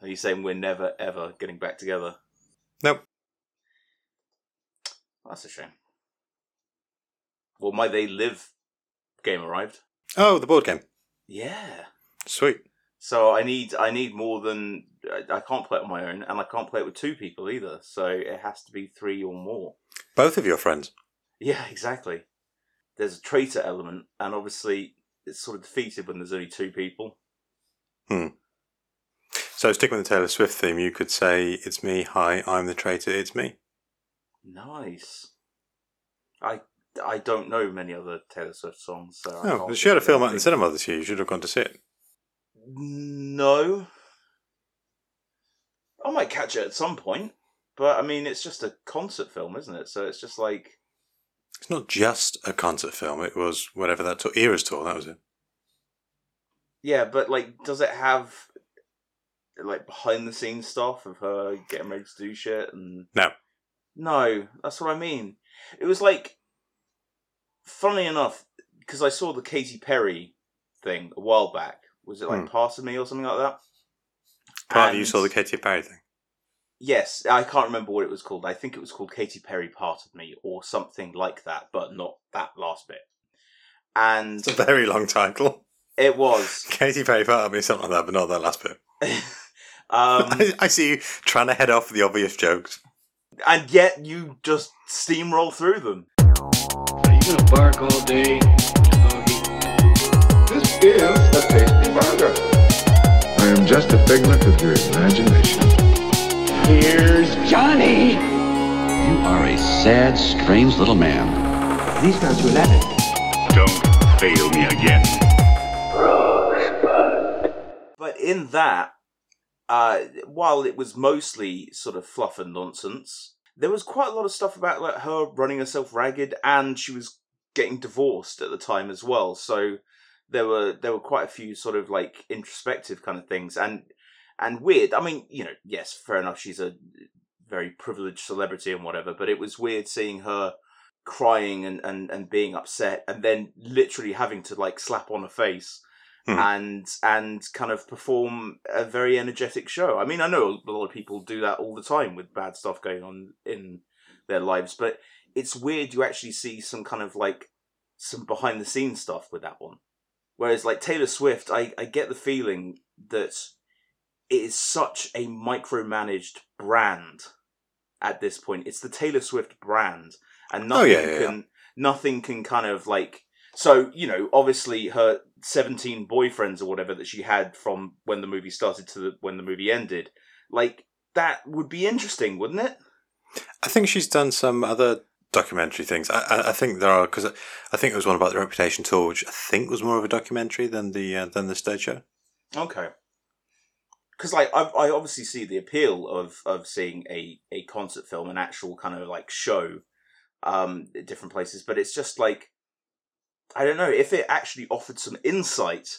Are you saying we're never ever getting back together? Nope. That's a shame. Well, might they live? Game arrived. Oh, the board game. Yeah. Sweet. So I need I need more than I, I can't play it on my own, and I can't play it with two people either. So it has to be three or more. Both of your friends. Yeah, exactly. There's a traitor element, and obviously it's sort of defeated when there's only two people. Hmm. So sticking with the Taylor Swift theme, you could say, "It's me. Hi, I'm the traitor. It's me." Nice. I I don't know many other Taylor Swift songs, so I Oh, she had a film out in the cinema this year. You should have gone to see it. No. I might catch it at some point, but I mean, it's just a concert film, isn't it? So it's just like, It's not just a concert film. It was whatever that tour, Eras tour. That was it. yeah, but like, does it have like behind the scenes stuff of her getting ready to do shit and No. no, that's what I mean. It was like, funnily enough, because I saw the Katy Perry thing a while back. Was it like Hmm. Part of Me or something like that? Part of you saw the Katy Perry thing. Yes, I can't remember what it was called. I think it was called Katy Perry Part of Me or something like that, but not that last bit. And It's a very long title. it was. Katy Perry part of me, something like that, but not that last bit. um, I, I see you trying to head off the obvious jokes. and yet you just steamroll through them. Are you gonna bark all day. This is a tasty burger. I am just a figment of your imagination. Here's Johnny. You are a sad, strange little man. These guys will have it. Don't fail me again. But in that, uh, while it was mostly sort of fluff and nonsense, there was quite a lot of stuff about like her running herself ragged, and she was getting divorced at the time as well. So there were there were quite a few sort of like introspective kind of things, and and weird. I mean, you know, yes, fair enough. She's a very privileged celebrity and whatever, but it was weird seeing her crying and, and, and being upset and then literally having to like slap on a face Hmm. and and kind of perform a very energetic show. I mean, I know a lot of people do that all the time with bad stuff going on in their lives, but it's weird you actually see some kind of like some behind the scenes stuff with that one. Whereas like Taylor Swift, I, I get the feeling that it is such a micromanaged brand at this point. It's the Taylor Swift brand, and Oh, nothing yeah, yeah, can nothing can kind of like. So you know, obviously, her seventeen boyfriends or whatever that she had from when the movie started to the, when the movie ended, like that would be interesting, wouldn't it? I think she's done some other documentary things. I, I, think there are because I, I think it was one about the Reputation tour, which I think was more of a documentary than the uh, than the stage show. Okay. Because like I, I obviously see the appeal of of seeing a a concert film, an actual kind of like show, um, different places. But it's just like I don't know if it actually offered some insight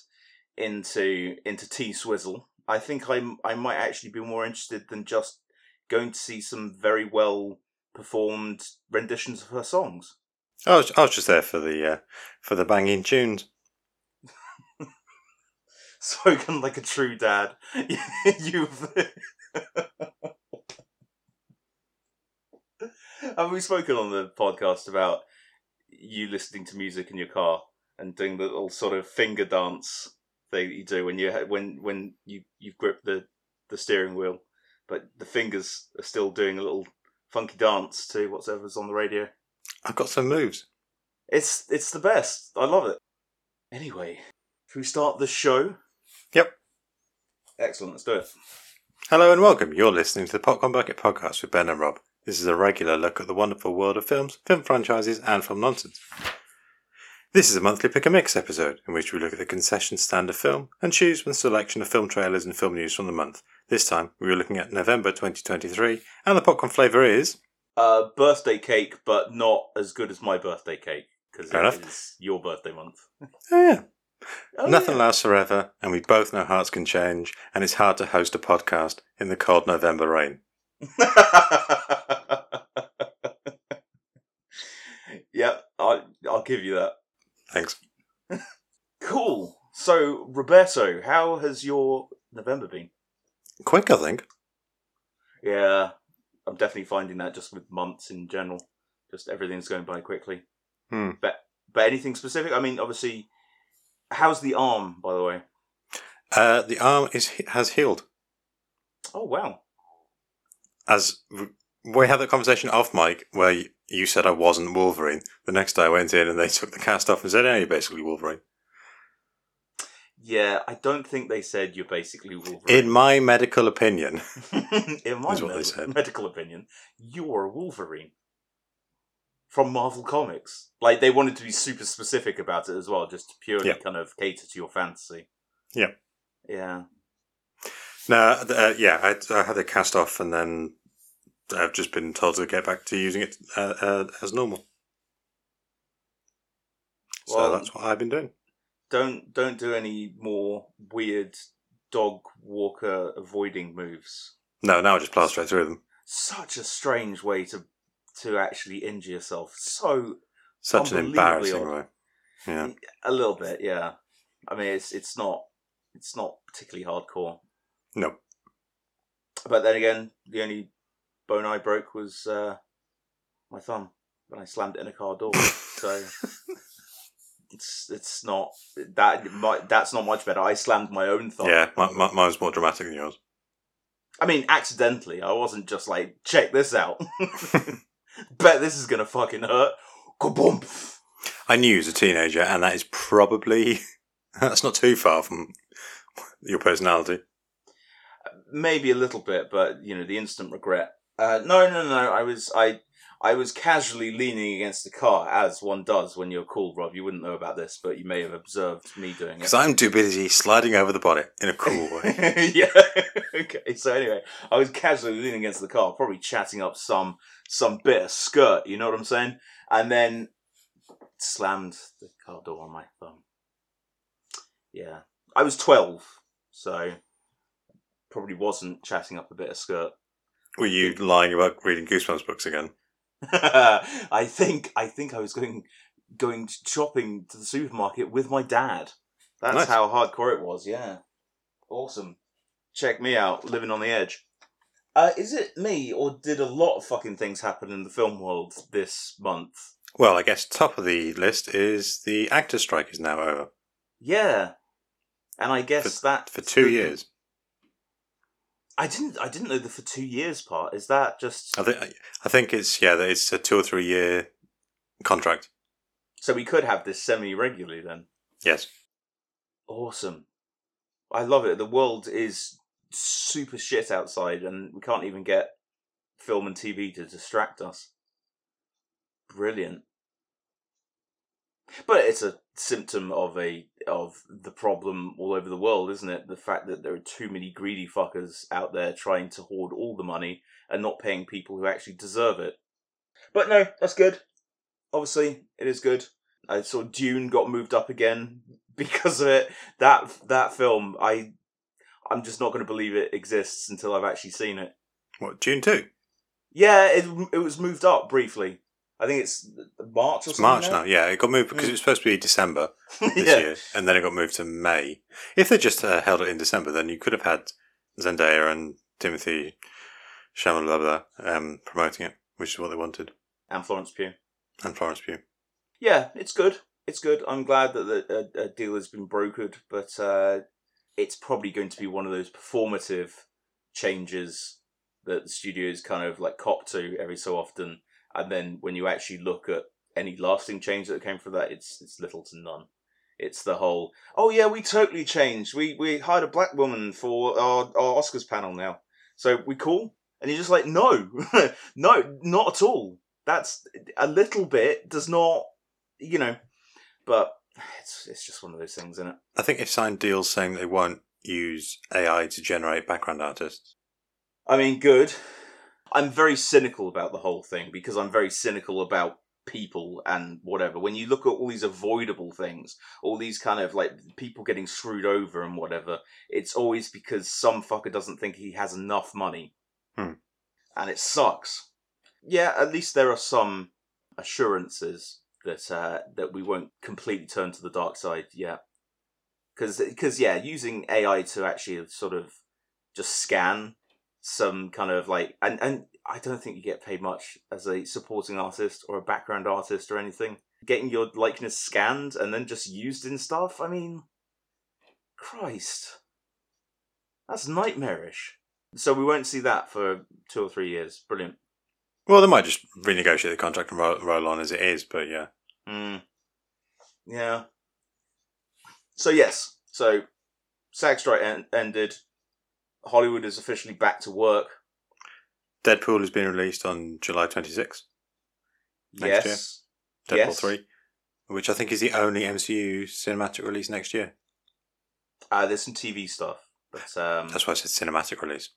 into into T Swizzle. I think I I might actually be more interested than just going to see some very well performed renditions of her songs. I was, I was just there for the uh, for the banging tunes. Spoken like a true dad. You've. Have we spoken on the podcast about you listening to music in your car and doing the little sort of finger dance thing that you do when you when when you you've gripped the the steering wheel, but the fingers are still doing a little funky dance to whatever's on the radio. I've got some moves. It's it's the best. I love it. Anyway, should we start the show? Yep. Excellent. Let's do it. Hello and welcome. You're listening to the Popcorn Bucket Podcast with Ben and Rob. This is a regular look at the wonderful world of films, film franchises, and film nonsense. This is a monthly Pick N Mix episode in which we look at the concession stand of film and choose from a selection of film trailers and film news from the month. This time we are looking at November 2023, and the popcorn flavour is Uh, birthday cake, but not as good as my birthday cake because Fair it enough. is your birthday month. oh yeah, Oh, nothing yeah. lasts forever, and we both know hearts can change, and it's hard to host a podcast in the cold November rain. yep, I I'll give you that. Thanks. Cool. So Roberto, how has your November been? quick, I think. Yeah, I'm definitely finding that just with months in general. Just everything's going by quickly. Hmm. But but anything specific? I mean, obviously, how's the arm, by the way? Uh, the arm is has healed. Oh wow. As we had that conversation off mic where you- you said I wasn't Wolverine. The next day I went in and they took the cast off and said, "Yeah, you're basically Wolverine." Yeah, I don't think they said you're basically Wolverine. In my medical opinion, In my Is what they med- said. medical opinion, you're Wolverine from Marvel Comics. Like they wanted to be super specific about it as well, just to purely Yeah. kind of cater to your fantasy. Yeah. Yeah. no, uh, yeah, I, I had it cast off and then I've just been told to get back to using it uh, uh, as normal. So Well- that's what I've been doing. Don't don't do any more weird dog walker avoiding moves. No, now I just plow straight through them. Such a strange way to to actually injure yourself. So Such an embarrassing odd. way. Yeah. a little bit, yeah. I mean, it's it's not it's not particularly hardcore. No. But then again, the only bone I broke was uh, my thumb when I slammed it in a car door. so it's it's not that my, that's not much better. I slammed my own thumb. Yeah, my, my, mine's more dramatic than yours. I mean, accidentally. I wasn't just like, check this out. Bet this is gonna fucking hurt. Kaboom! I knew you as a teenager, and that is probably that's not too far from your personality. maybe a little bit, but you know, the instant regret. Uh, no, no, no. I was, I, I was casually leaning against the car, as one does when you're cool, Rob. You wouldn't know about this, but you may have observed me doing it. Because. I'm too busy sliding over the bonnet in a cool way. yeah. okay. So anyway, I was casually leaning against the car, probably chatting up some some bit of skirt. You know what I'm saying? And then slammed the car door on my thumb. Yeah, I was 12, so probably wasn't chatting up a bit of skirt. Were you lying about reading Goosebumps books again? I think I think I was going going shopping to the supermarket with my dad. That's Nice. how hardcore it was. Yeah, awesome. Check me out, living on the edge. Uh, is it me, or did a lot of fucking things happen in the film world this month? Well, I guess top of the list is the actor strike is now over Yeah, and I guess that for two years. I didn't. I didn't know the for two years part. Is that just I think I think it's yeah, that it's a two or three year contract. so? We could have this semi regularly then. Yes. Awesome. I love it. The world is super shit outside, and we can't even get film and TV to distract us. Brilliant. But it's a symptom of a of the problem all over the world, isn't it? The fact that there are too many greedy fuckers out there trying to hoard all the money and not paying people who actually deserve it. But no, that's good. Obviously, it is good. I saw Dune got moved up again because of it. That that film, I I'm just not going to believe it exists until I've actually seen it. What Dune two? Yeah, it it was moved up briefly. I think it's March or It's something. March now. Yeah, it got moved because Mm. it was supposed to be December this yeah. year, and then it got moved to May. If they just uh, held it in December, then you could have had Zendaya and Timothée Chalamet um, promoting it, which is what they wanted, and Florence Pugh. and Florence Pugh. Yeah, it's good. It's good. I'm glad that the a, a deal has been brokered, but uh, it's probably going to be one of those performative changes that the studios kind of like cop to every so often, and then when you actually look at any lasting change that came from that, it's it's little to none. It's the whole, oh yeah, we totally changed. We we hired a black woman for our, our Oscars panel now, so we cool. And you're just like, no, no, not at all. That's a little bit does not you know, but it's it's just one of those things, isn't it? I think they've signed deals saying they won't use AI to generate background artists. I mean, good. I'm very cynical about the whole thing because I'm very cynical about people and whatever. When you look at all these avoidable things, all these kind of like people getting screwed over and whatever, it's always because some fucker doesn't think he has enough money. Hmm. And it sucks. Yeah, at least there are some assurances that uh, that we won't completely turn to the dark side yet. Because, yeah, using AI to actually sort of just scan some kind of like and and I don't think you get paid much as a supporting artist or a background artist or anything. Getting your likeness scanned and then just used in stuff. I mean, Christ, that's nightmarish. So we won't see that for two or three years. Brilliant. Well, they might just renegotiate the contract and roll, roll on as it is, but yeah. Mm. Yeah. So yes, so SAG strike en- ended. Hollywood is officially back to work. Deadpool has been released on July 26th. Next yes. Deadpool Yes. 3, which I think is the only MCU cinematic release next year. Uh, there's some TV stuff, but um, That's why I said cinematic release.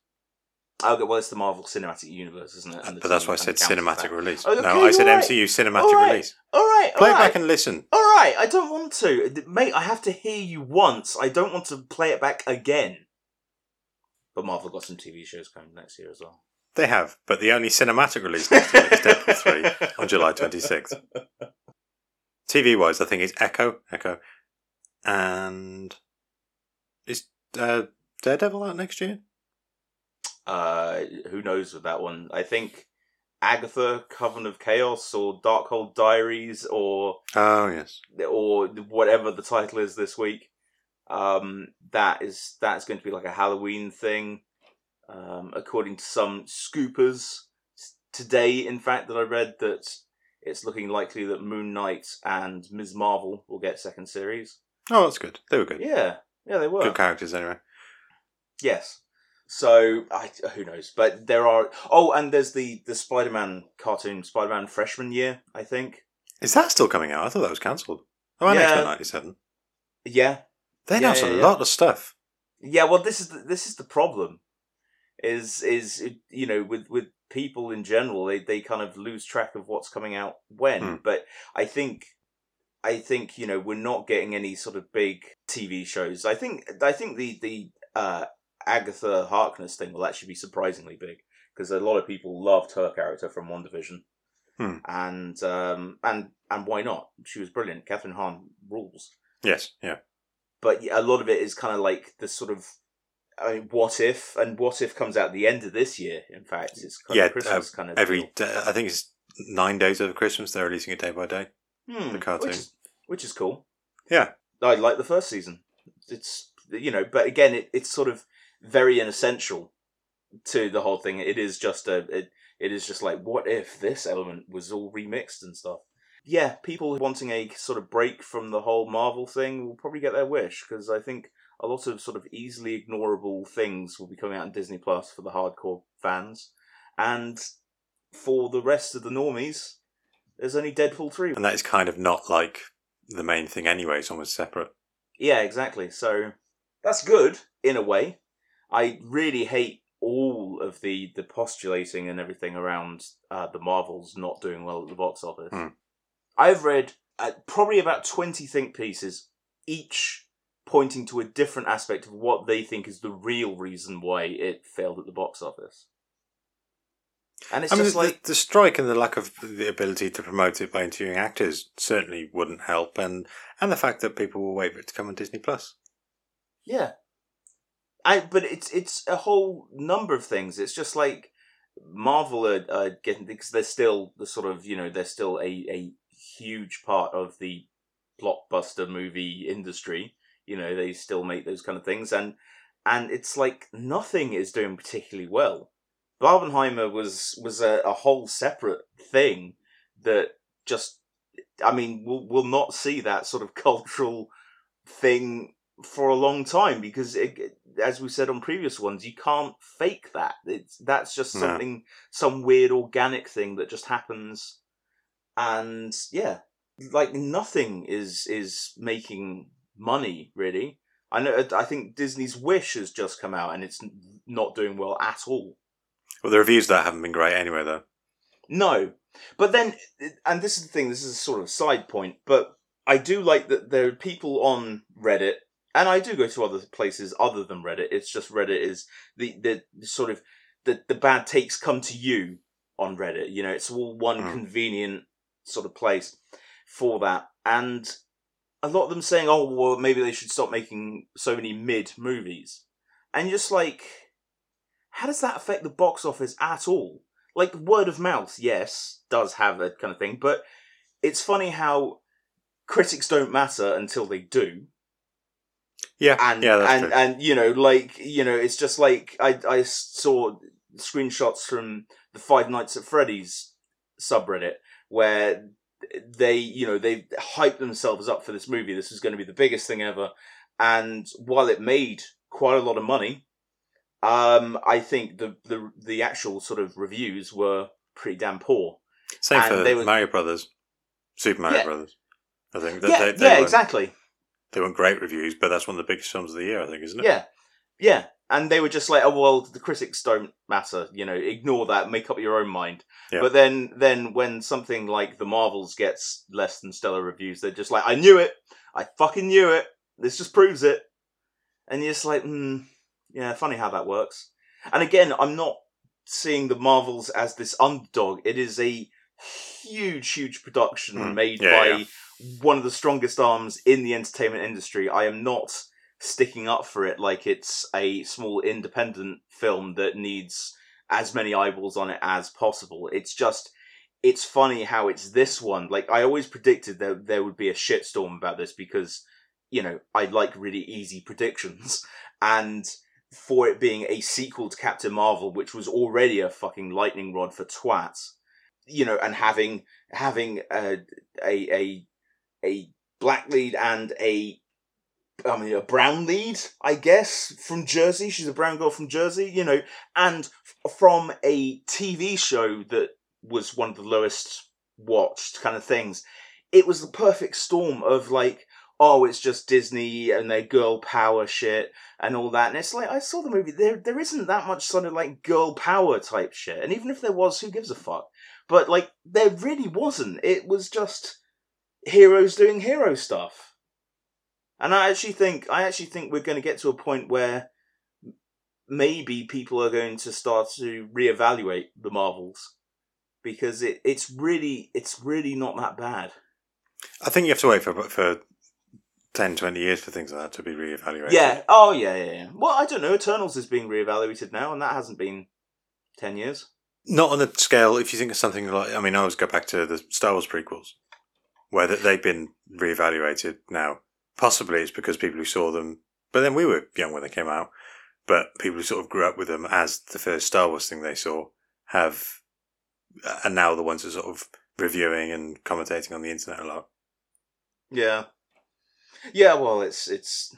okay, well, it's the Marvel Cinematic Universe, isn't it? And But that's why I said and counts as cinematic release. Oh, no, I said right. MCU cinematic All right. release. All right, Play all it back and listen. All right, I don't want to, mate. I have to hear you once. I don't want to play it back again. But Marvel got some TV shows coming next year as well. They have, but the only cinematic release next year is Deadpool 3 on July 26th. TV wise, I think it's Echo, Echo, and is uh, Daredevil out next year? Uh, who knows with that one? I think Agatha, Coven of Chaos, or Darkhold Diaries, or Oh yes, or whatever the title is this week. Um, that is that's going to be like a Halloween thing, um, according to some scoopers today. In fact, that I read that it's looking likely that Moon Knight and Ms. Marvel will get second series. oh that's good. They were good. Yeah, yeah, they were. Good characters anyway. Yes. So I who knows, but there are. Oh, and there's the the Spider-Man cartoon, Spider-Man freshman year, I think. Is that still coming out? I thought that was cancelled. Oh, and Yeah. X Men '97. Yeah, They Yeah, announced yeah, a yeah. lot of stuff. Yeah, well, this is the, this is the problem. Is is you know with with people in general, they they kind of lose track of what's coming out when. Hmm. But I think I think you know we're not getting any sort of big TV shows. I think I think the the uh, Agatha Harkness thing will actually be surprisingly big because a lot of people loved her character from WandaVision. Hmm. And um and and why not? She was brilliant. Kathryn Hahn rules Yes, yeah. But a lot of it is kind of like the sort of I mean, what if and what if comes out at the end of this year. In fact, it's kind Yeah, of Christmas uh, kind of Every day, I think it's nine days over Christmas. They're releasing it day by day. Hmm, the cartoon. which is, which is cool. Yeah. I like the first season. It's you know, but again, it, it's sort of very inessential to the whole thing. It is just a it, it is just like what if this element was all remixed and stuff. Yeah, people wanting a sort of break from the whole Marvel thing will probably get their wish because I think a lot of sort of easily ignorable things will be coming out on Disney Plus for the hardcore fans, and for the rest of the normies, there's only Deadpool three. And that is kind of not like the main thing anyway. It's almost separate. Yeah, exactly. So that's good in a way. I really hate all of the the postulating and everything around uh, the Marvels not doing well at the box office. Hmm. I've read uh, probably about twenty think pieces, each pointing to a different aspect of what they think is the real reason why it failed at the box office. And it's I mean, just the, like the strike and the lack of the ability to promote it by interviewing actors certainly wouldn't help, and and the fact that people will wait for it to come on Disney Plus. Yeah. I but it's it's a whole number of things. It's just like Marvel are, are getting because they're still the sort of you know they're still a a huge part of the blockbuster movie industry. You know they still make those kind of things and and it's like nothing is doing particularly well. Barbenheimer was was a, a whole separate thing that just I mean we'll we'll not see that sort of cultural thing for a long time because it, as we said on previous ones you can't fake that it's that's just No. something some weird organic thing that just happens and yeah like nothing is is making money really i know i think disney's wish has just come out and it's not doing well at all Well, the reviews that haven't been great anyway, though. no, but then, and this is the thing. This is a sort of side point, but I do like that there are people on Reddit, and I do go to other places other than Reddit. It's just Reddit is the the, the sort of the the bad takes come to you on Reddit. You know, it's all one Mm. convenient sort of place for that, and a lot of them saying, "Oh, well, maybe they should stop making so many mid movies," and just like how does that affect the box office at all? Like word of mouth, yes, does have a kind of thing, but it's funny how critics don't matter until they do Yeah, and yeah, and true. and you know like you know it's just like i i saw screenshots from the five nights at freddy's subreddit where they you know they hyped themselves up for this movie this was going to be the biggest thing ever and while it made quite a lot of money um i think the the the actual sort of reviews were pretty damn poor Same and for they were- Mario Brothers, Super Mario Yeah. Brothers. I think that yeah they, they yeah exactly They weren't great reviews, but that's one of the biggest films of the year, I think, isn't it? Yeah, yeah. And they were just like, oh well, the critics don't matter. You know, ignore that. Make up your own mind. Yeah. But then, then when something like the Marvels gets less than stellar reviews, they're just like, I knew it. I fucking knew it. This just proves it. And you're just like, hmm, yeah, funny how that works. And again, I'm not seeing the Marvels as this underdog. It is a huge, huge production Mm, made yeah, by yeah. one of the strongest arms in the entertainment industry. I am not sticking up for it like it's a small independent film that needs as many eyeballs on it as possible. It's just it's funny how it's this one. Like I always predicted that there would be a shitstorm about this because you know I like really easy predictions and for it being a sequel to Captain Marvel, which was already a fucking lightning rod for twats, you know, and having having a a a, a black lead and a I mean a brown lead, I guess, from Jersey. She's a brown girl from Jersey, you know, and from a TV show that was one of the lowest watched kind of things. It was the perfect storm of like, oh, it's just Disney and their girl power shit and all that. And it's like I saw the movie. There there isn't that much sort of like girl power type shit. And even if there was, who gives a fuck? But like there really wasn't. It was just heroes doing hero stuff. And I actually think I actually think we're going to get to a point where maybe people are going to start to reevaluate the Marvels because it, it's really it's really not that bad. I think you have to wait for for 10, 20 years for things like that to be reevaluated. Yeah. Oh yeah, yeah, yeah. Well, I don't know. Eternals is being reevaluated now, and that hasn't been ten years. Not on the scale, if you think of something like, I mean, I always go back to the Star Wars prequels, where they've been reevaluated now. Possibly it's because people who saw them, but then we were young when they came out, but people who sort of grew up with them as the first Star Wars thing they saw have, uh, are now the ones who are sort of reviewing and commentating on the internet a lot. Yeah. Yeah, well, it's it's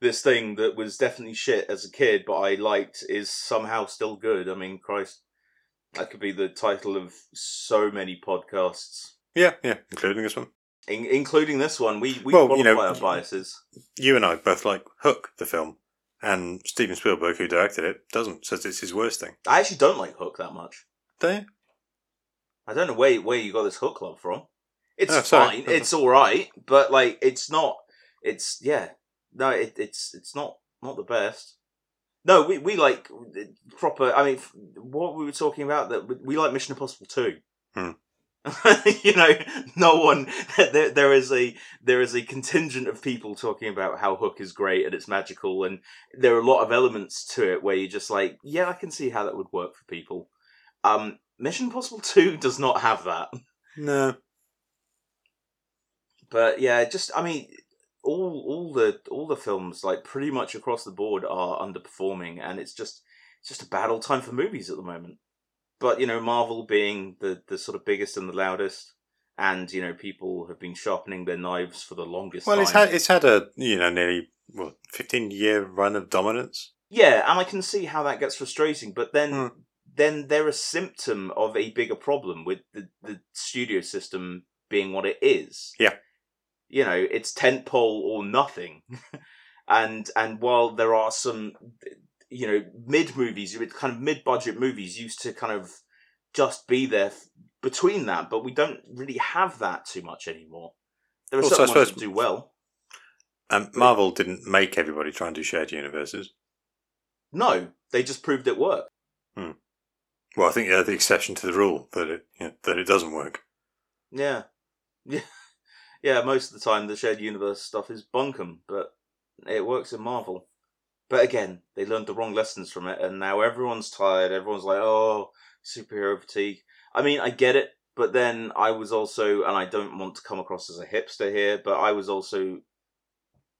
this thing that was definitely shit as a kid, but I liked is somehow still good. I mean, Christ, that could be the title of so many podcasts, Yeah, yeah, including this one. In- including this one. We we Well, qualify you know- our biases. You and I both like Hook, the film, and Steven Spielberg, who directed it, doesn't, says it's his worst thing. I actually don't like Hook that much. Do you? I don't know where where you got this Hook love from. It's Oh, fine. It's all right, but like, it's not. It's yeah. No, it, it's it's not not the best. No, we we like proper. I mean, what we were talking about that we- we like Mission Impossible too. Hmm. you know, no one. There, there is a there is a contingent of people talking about how Hook is great and it's magical, and there are a lot of elements to it where you're just like, yeah, I can see how that would work for people. Um, Mission Impossible Two does not have that. No. but yeah, just I mean, all all the all the films like pretty much across the board are underperforming, and it's just it's just a bad old time for movies at the moment. But you know, Marvel being the the sort of biggest and the loudest, and you know, people have been sharpening their knives for the longest Well, time. it's had it's had a you know nearly what fifteen year run of dominance. Yeah, and I can see how that gets frustrating, but then Hmm. then they're a symptom of a bigger problem with the, the studio system being what it is. Yeah. You know, it's tentpole or nothing. and and while there are some you know, mid movies, kind of mid budget movies used to kind of just be there f- between that, but we don't really have that too much anymore. There are Also, certain I ones that do well. Um, and Marvel didn't make everybody try and do shared universes. No, they just proved it worked. Hmm. Well, I think they're the exception to the rule that it you know, that it doesn't work. Yeah. Yeah. Yeah, most of the time the shared universe stuff is bunkum, but it works in Marvel. But again, they learned the wrong lessons from it, and now everyone's tired. Everyone's like, "Oh, superhero fatigue." I mean, I get it, but then I was also, and I don't want to come across as a hipster here, but I was also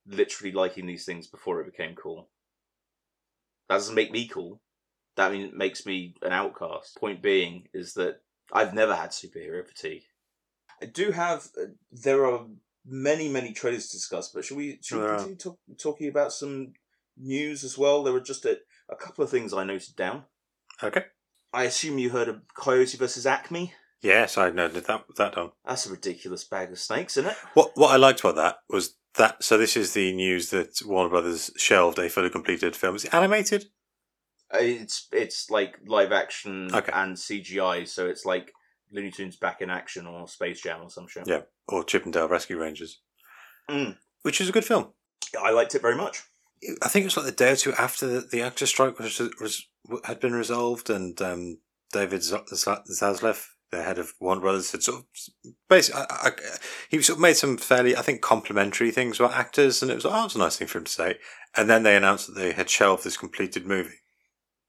literally liking these things before it became cool. That doesn't make me cool. That mean it makes me an outcast. Point being is that I've never had superhero fatigue. I do have. Uh, there are many, many trailers to discuss, but should we should we continue talk, talking about some news as well? There were just a, a couple of things I noted down. Okay. I assume you heard of Coyote versus Acme. Yes, I noted that that done. That's a ridiculous bag of snakes, isn't it? What what I liked about that was that. So this is the news that Warner Brothers shelved a fully completed film. Is it animated? Uh, It's it's like live action Okay. and CGI, so it's like Looney Tunes back in action or Space Jam or some shit. Yeah. Or Chip 'n Dale Rescue Rangers, Mm. which is a good film. I liked it very much. I think it was like the day or two after the, the actor strike was, was had been resolved, and um, David Z- Z- Zaslav, the head of Warner Brothers, had sort of basically I, I, he sort of made some fairly, I think, complimentary things about actors, and it was oh, it was a nice thing for him to say. And then they announced that they had shelved this completed movie.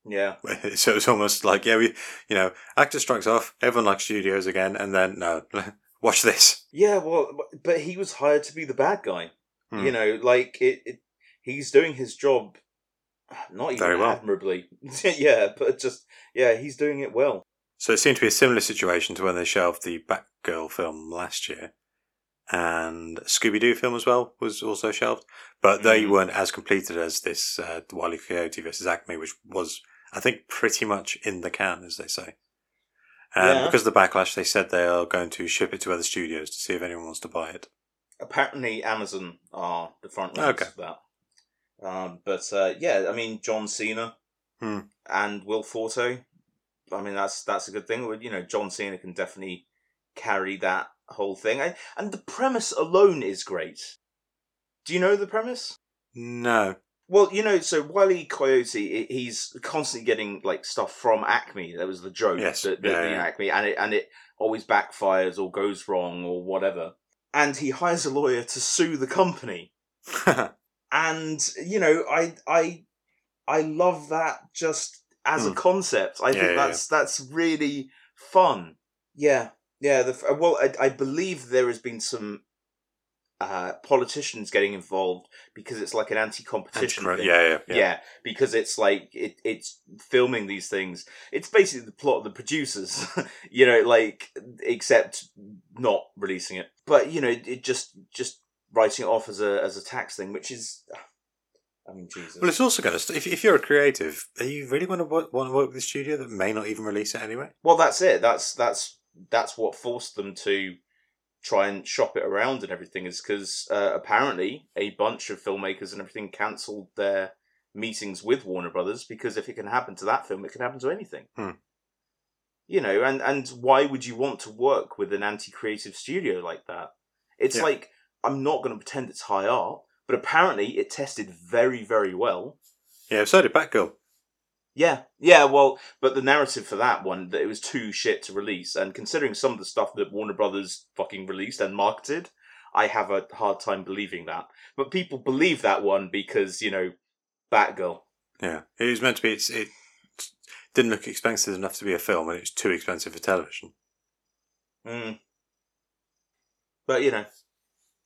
Yeah. So it was almost like, yeah, we, you know, actor strikes off, everyone likes studios again, and then no, watch this. Yeah, well, but he was hired to be the bad guy. Hmm. You know, like it, it. He's doing his job, not even Very well. admirably. yeah, but just yeah, he's doing it well. So it seemed to be a similar situation to when they shelved the Batgirl film last year. And Scooby Doo film as well was also shelved. But they Mhm. weren't as completed as this uh, Wile E. Coyote versus Acme, which was, I think, pretty much in the can, as they say. And Yeah. because of the backlash, they said they are going to ship it to other studios to see if anyone wants to buy it. Apparently, Amazon are the front runners Okay. of that. Um, but uh, yeah, I mean, John Cena Hmm. and Will Forte. I mean, that's that's a good thing. You know, John Cena can definitely carry that whole thing, I, and the premise alone is great. Do you know the premise? No. Well, you know, so Wiley Coyote, he's constantly getting like stuff from Acme. That was the joke. Yes, that, that, yeah, you know, yeah. Acme, and it and it always backfires or goes wrong or whatever. And he hires a lawyer to sue the company. And you know, I I I love that just as a Hmm. concept. I Yeah, think yeah, that's that's really fun. Yeah, yeah. The well, I, I believe there has been some uh, politicians getting involved because it's like an anti-competition. yeah, thing. yeah, yeah. Yeah, because it's like it, it's filming these things. It's basically the plot of the producers, you know, like except not releasing it. But you know, it just just writing it off as a as a tax thing, which is, I mean, Jesus. Well, it's also going to. If, if you're a creative, are you really going to work, want to work with a studio that may not even release it anyway? Well, that's it. That's that's that's what forced them to try and shop it around and everything. Is because uh, apparently a bunch of filmmakers and everything cancelled their meetings with Warner Brothers because if it can happen to that film, it can happen to anything. Hmm. You know, and and why would you want to work with an anti-creative studio like that? It's Yeah. like I'm not going to pretend it's high art, but apparently it tested very very well. Yeah, so did Batgirl. Yeah, yeah, well, but the narrative for that one that it was too shit to release, and considering some of the stuff that Warner Brothers fucking released and marketed, I have a hard time believing that. But people believe that one because you know, Batgirl. Yeah, it was meant to be. It's, it didn't look expensive enough to be a film, and it was too expensive for television. Mm. But you know,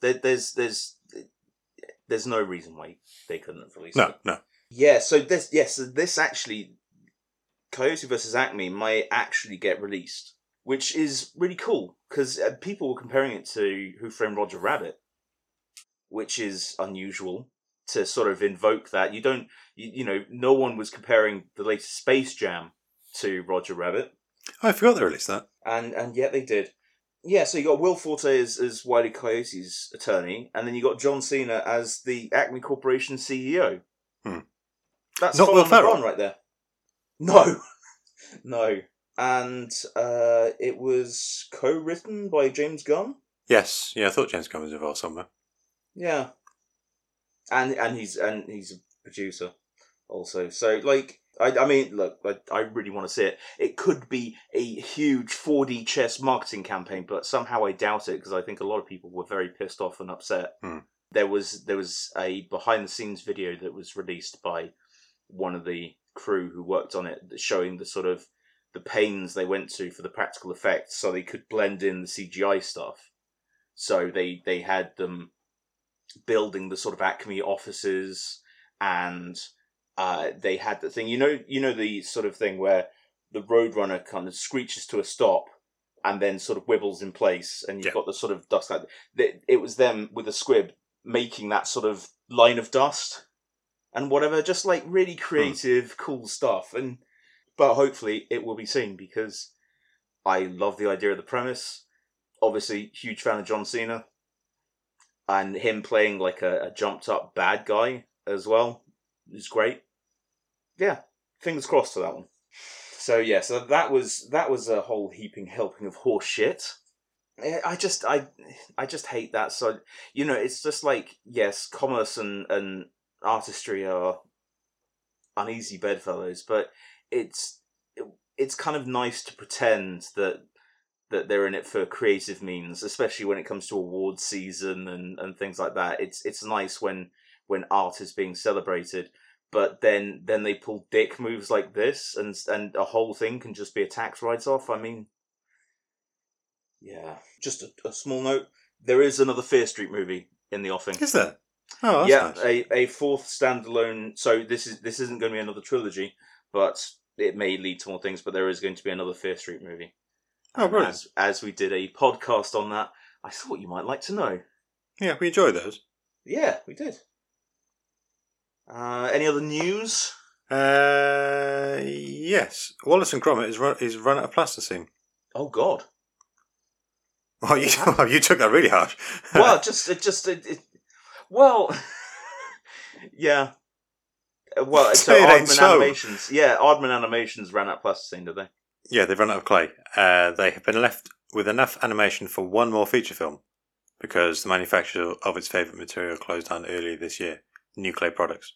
there, there's there's there's no reason why they couldn't have released No, it. no. Yeah, so this yes, so this actually Coyote versus Acme might actually get released, which is really cool because uh, people were comparing it to Who Framed Roger Rabbit, which is unusual to sort of invoke that. You don't, you, you know, no one was comparing the latest Space Jam to Roger Rabbit, Oh, I forgot they released that. and and yet they did. Yeah, so you got Will Forte as as Wiley Coyote's attorney, and then you got John Cena as the Acme Corporation CEO. Hmm. That's Not Will Ferrell? right there. No, no, and uh, it was co-written by James Gunn. Yes, yeah, I thought James Gunn was involved somewhere. Yeah, and and he's and he's a producer also. So like, I I mean, look, I, I really want to see it. It could be a huge 4D chess marketing campaign, but somehow I doubt it because I think a lot of people were very pissed off and upset Hmm. there was there was a behind the scenes video that was released by one of the crew who worked on it, showing the sort of the pains they went to for the practical effects, so they could blend in the CGI stuff. So they they had them building the sort of Acme offices, and uh, they had the thing you know you know the sort of thing where the Roadrunner kind of screeches to a stop and then sort of wibbles in place, and you've Yeah. got the sort of dust. Like it, it was them with a squib making that sort of line of dust and whatever, just like really creative, cool stuff. And but hopefully it will be seen because I love the idea of the premise. Obviously, huge fan of John Cena, and him playing like a, a jumped up bad guy as well is great. Yeah, fingers crossed for that one. So yeah, so that was that was a whole heaping helping of horse shit. Eh, I just I I just hate that. So you know, it's just like yes, commerce and and artistry are uneasy bedfellows, but it's it's kind of nice to pretend that that they're in it for creative means, especially when it comes to award season and and things like that. It's it's nice when when art is being celebrated, but then then they pull dick moves like this, and and a whole thing can just be a tax write off. I mean, yeah. Just a, a small note: there is another Fear Street movie in the offing. Is there? Oh, that's yeah, nice. a, a fourth standalone. So this is this isn't going to be another trilogy, but it may lead to more things. But there is going to be another Fear Street movie. Oh, brilliant. As, as we did a podcast on that, I thought you might like to know. Yeah, we enjoy those. Yeah, we did. Uh, any other news? Uh, yes. Wallace and Gromit is run, is run out of plasticine. Oh God! Oh, you, oh, you took that really harsh. Well, just it just it, it well, yeah. Uh, Well, so ain't so. Animations, yeah, Aardman Animations ran out of plasticine, did they? yeah, they've run out of clay. Uh, they have been left with enough animation for one more feature film because the manufacturer of its favourite material closed down earlier this year, Newclay Products.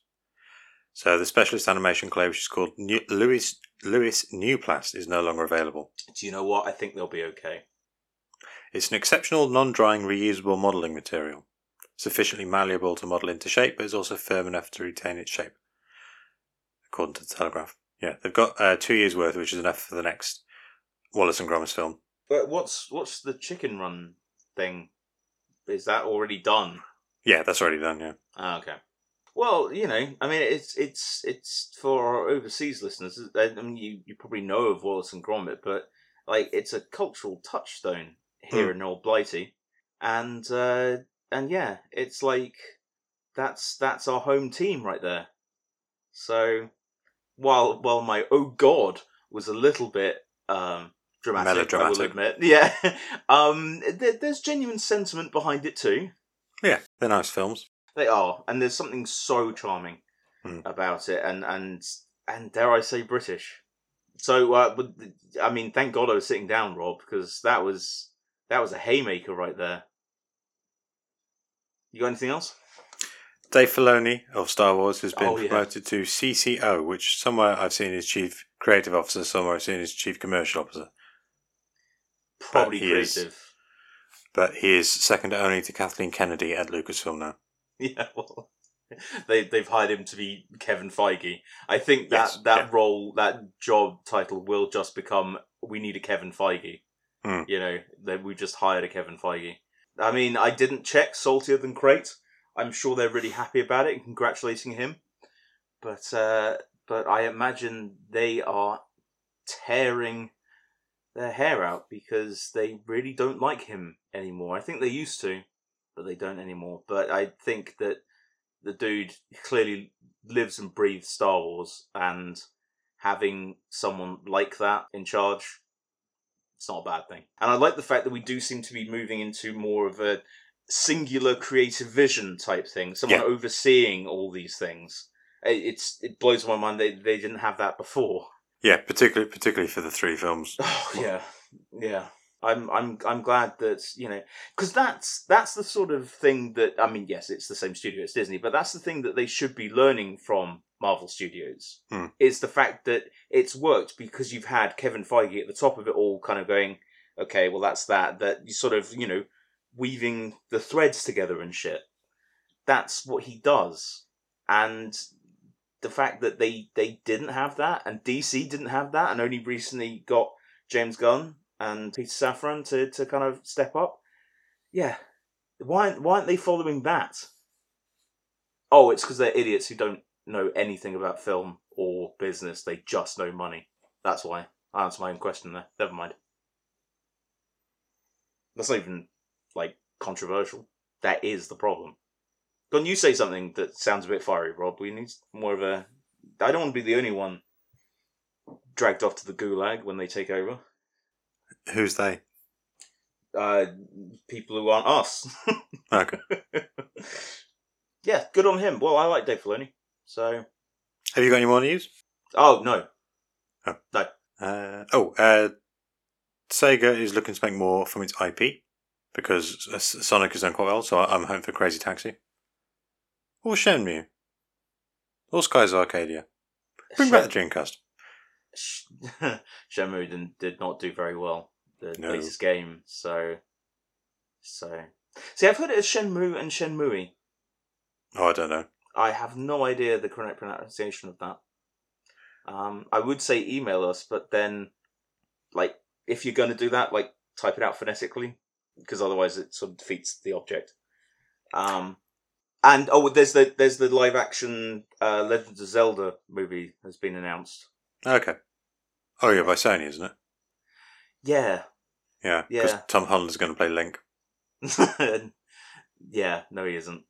So the specialist animation clay, which is called New, Lewis Lewis Newplast, is no longer available. Do you know what? I think they'll be okay. It's an exceptional non-drying reusable modelling material, sufficiently malleable to model into shape, but is also firm enough to retain its shape, according to the Telegraph. Yeah, they've got uh, two years' worth, which is enough for the next Wallace and Gromit film. But what's what's the chicken run thing? Is that already done? Yeah, that's already done. Yeah, Ah, okay. Well, you know, I mean, it's it's it's for our overseas listeners. I mean, you you probably know of Wallace and Gromit, but like, it's a cultural touchstone here in Old Blighty, and uh, and yeah, it's like that's that's our home team right there. So, while while my oh god was a little bit um dramatic, I will admit, yeah, um, there, there's genuine sentiment behind it too. yeah, they're nice films. They are, and there's something so charming Hmm. about it, and and and dare I say British. So, uh, I mean, thank God I was sitting down, Rob, because that was that was a haymaker right there. You got anything else? Dave Filoni of Star Wars has been Oh, yeah. promoted to CCO, which somewhere I've seen is Chief Creative Officer, somewhere I've seen is Chief Commercial Officer. Probably is- creative. But he is second only to Kathleen Kennedy at Lucasfilm now. Yeah, well, they they've hired him to be Kevin Feige. I think that Yes, that yeah. role, that job title, will just become "We need a Kevin Feige." Hmm. You know, that we just hired a Kevin Feige. I mean, I didn't check saltier than Crait. I'm sure they're really happy about it and congratulating him. But uh, but I imagine they are tearing their hair out because they really don't like him anymore. I think they used to, but they don't anymore. But I think that the dude clearly lives and breathes Star Wars, and having someone like that in charge, it's not a bad thing. And I like the fact that we do seem to be moving into more of a singular creative vision type thing. Someone Yeah. overseeing all these things. It- It's it blows my mind they they didn't have that before. Yeah, particularly particularly for the three films. Oh yeah, yeah. I'm I'm I'm glad that you know because that's that's the sort of thing that I mean yes it's the same studio it's Disney but that's the thing that they should be learning from Marvel Studios Hmm. is the fact that it's worked because you've had Kevin Feige at the top of it all kind of going okay well that's that that you sort of you know weaving the threads together and shit that's what he does. And the fact that they they didn't have that and DC didn't have that and only recently got James Gunn and Peter Safran to, to kind of step up. Yeah. Why why aren't they following that? Oh, it's because they're idiots who don't know anything about film or business. They just know money. That's why. I answered my own question there. Never mind. That's not even like controversial. That is the problem. Can you say something that sounds a bit fiery, Rob? We need more of a. I don't want to be the only one dragged off to the gulag when they take over. Who's they? Uh, people who aren't us. Okay. yeah, good on him. Well, I like Dave Filoni, so. Have you got any more news? Oh no. Oh. No. Uh, oh, uh, Sega is looking to make more from its IP because Sonic has done quite well. So I'm hoping for Crazy Taxi or Shenmue or Skies Arcadia. Bring back the Dreamcast. Sh- Shenmue didn't, did not do very well. The No. latest game, so so. See, I've heard it as Shenmue and Shenmue. Oh, I don't know. I have no idea the correct pronunciation of that. Um, I would say email us, but then, like, if you're going to do that, like, type it out phonetically, because otherwise it sort of defeats the object. Um, and oh, there's the there's the live action uh, Legend of Zelda movie has been announced. Okay. Oh yeah, by Sony, isn't it? Yeah, Yeah. Because Yeah. Tom Holland's going to play Link. yeah, no, he isn't.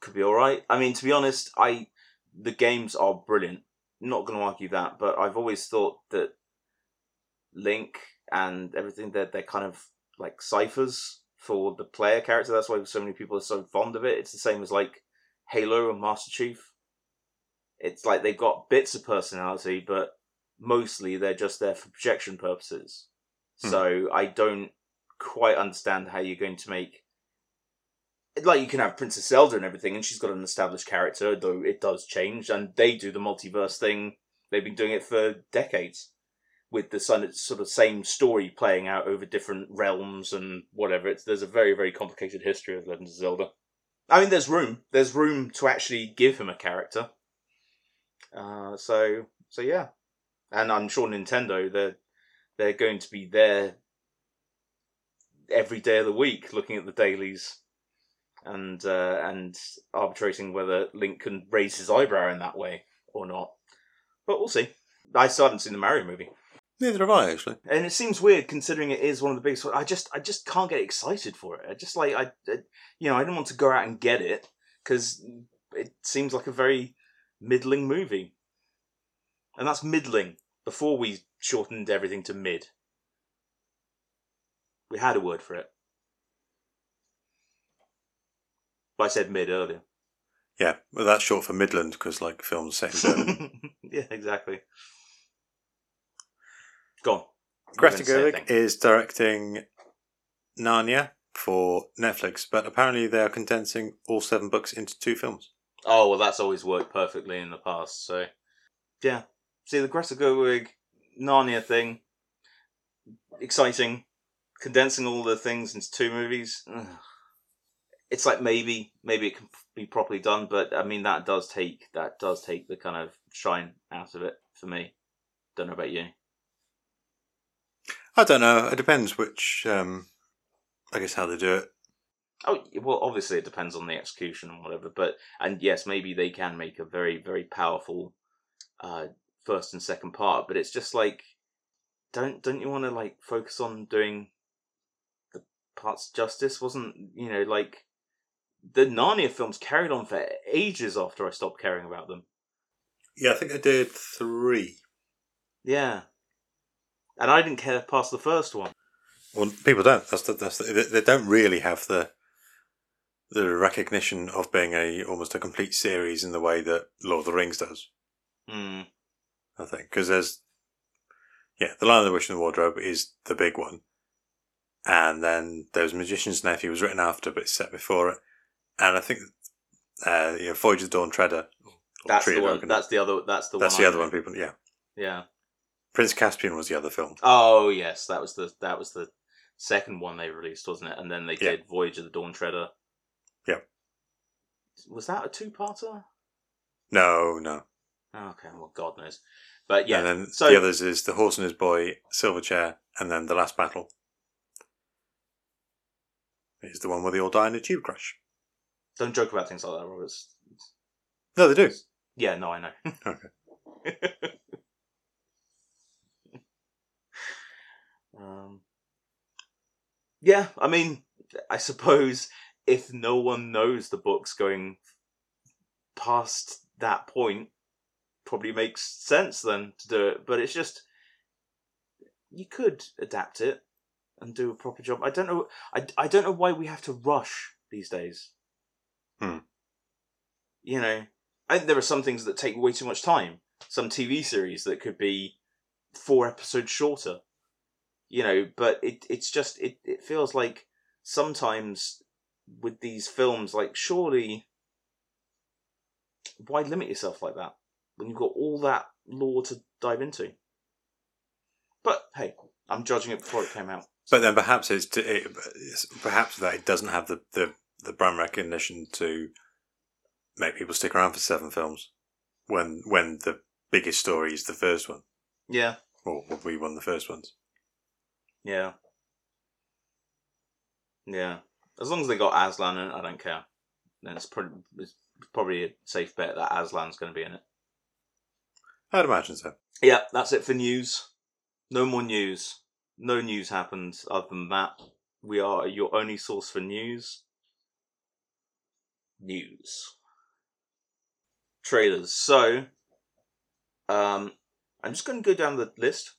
Could be all right. I mean, to be honest, I the games are brilliant. Not going to argue that, but I've always thought that Link and everything they're they're kind of like ciphers for the player character. That's why so many people are so fond of it. It's the same as like Halo and Master Chief. It's like they've got bits of personality, but mostly they're just there for projection purposes. Hmm. So I don't quite understand how you're going to make like you can have Princess Zelda and everything, and she's got an established character, though it does change, and they do the multiverse thing. They've been doing it for decades, with the sort of same story playing out over different realms and whatever. It's there's a very very complicated history of Legend of Zelda. I mean, there's room. There's room to actually give him a character. Uh, so so yeah, and I'm sure Nintendo they're they're going to be there every day of the week, looking at the dailies and uh, and arbitrating whether Link can raise his eyebrow in that way or not. But we'll see. I still haven't seen the Mario movie, Neither have I, actually. and it seems weird considering it is one of the biggest. I just I just can't get excited for it. I just like I, I you know I don't want to go out and get it because it seems like a very middling movie, and that's middling before we shortened everything to mid. We had a word for it. But I said mid earlier. Yeah, well, that's short for Midland because, like, films set in Berlin. yeah, exactly. Go on. Greta gonna say a Gerwig is directing Narnia for Netflix, but apparently they are condensing all seven books into two films. Oh well, that's always worked perfectly in the past. So, yeah. See the Greta Gerwig Narnia thing. Exciting. Condensing all the things into two movies. Ugh. It's like maybe maybe it can be properly done, but I mean that does take that does take the kind of shine out of it for me. Don't know about you. I don't know. It depends which, um, I guess, how they do it. Oh well, obviously it depends on the execution and whatever, but and yes, maybe they can make a very very powerful uh, first and second part, but it's just like don't don't you want to like focus on doing the parts justice? Wasn't you know like the Narnia films carried on for ages after I stopped caring about them. Yeah, I think I did three. Yeah, and I didn't care past the first one. Well, people don't. That's the, that's the, they- they don't really have the the recognition of being a almost a complete series in the way that Lord of the Rings does. Hmm. I think because there's yeah, the Lion, of the Witch, and the Wardrobe is the big one, and then there's Magician's Nephew was written after, but it's set before it, and I think uh, you know, Voyage of the Dawn Treader. That's the one. That's the other. That's the that's one. the I other know. one. People, yeah. Yeah. Prince Caspian was the other film. Oh yes, that was the that was the second one they released, wasn't it? And then they Yeah. did Voyage of the Dawn Treader. Yeah. was that a two-parter? No, no. Oh, okay, well, God knows. But yeah, and then so the others is the horse and his boy, Silver Chair, and then the last battle is the one where they all die in a tube crash. don't joke about things like that, Roberts. No, they do. Yeah, no, I know. Okay. um, yeah, I mean, I suppose if no one knows the book's going past that point, probably makes sense then to do it. But it's just you could adapt it and do a proper job. I don't know. I, I don't know why we have to rush these days. Hmm. You know, I think there are some things that take way too much time. Some TV series that could be four episodes shorter. You know, but it it's just it, it feels like sometimes with these films, like surely why limit yourself like that when you've got all that lore to dive into? But hey, I'm judging it before it came out. But then perhaps it's, to, it, it's perhaps that it doesn't have the, the, the brand recognition to make people stick around for seven films when when the biggest story is the first one, Yeah, or one of the first ones. yeah, yeah. As long as they got Aslan in it, I don't care. Then it's probably it's probably a safe bet that Aslan's going to be in it. I'd imagine so. Yeah, that's it for news. No more news. No news happened other than that. We are your only source for news. News. Trailers. So, um, I'm just going to go down the list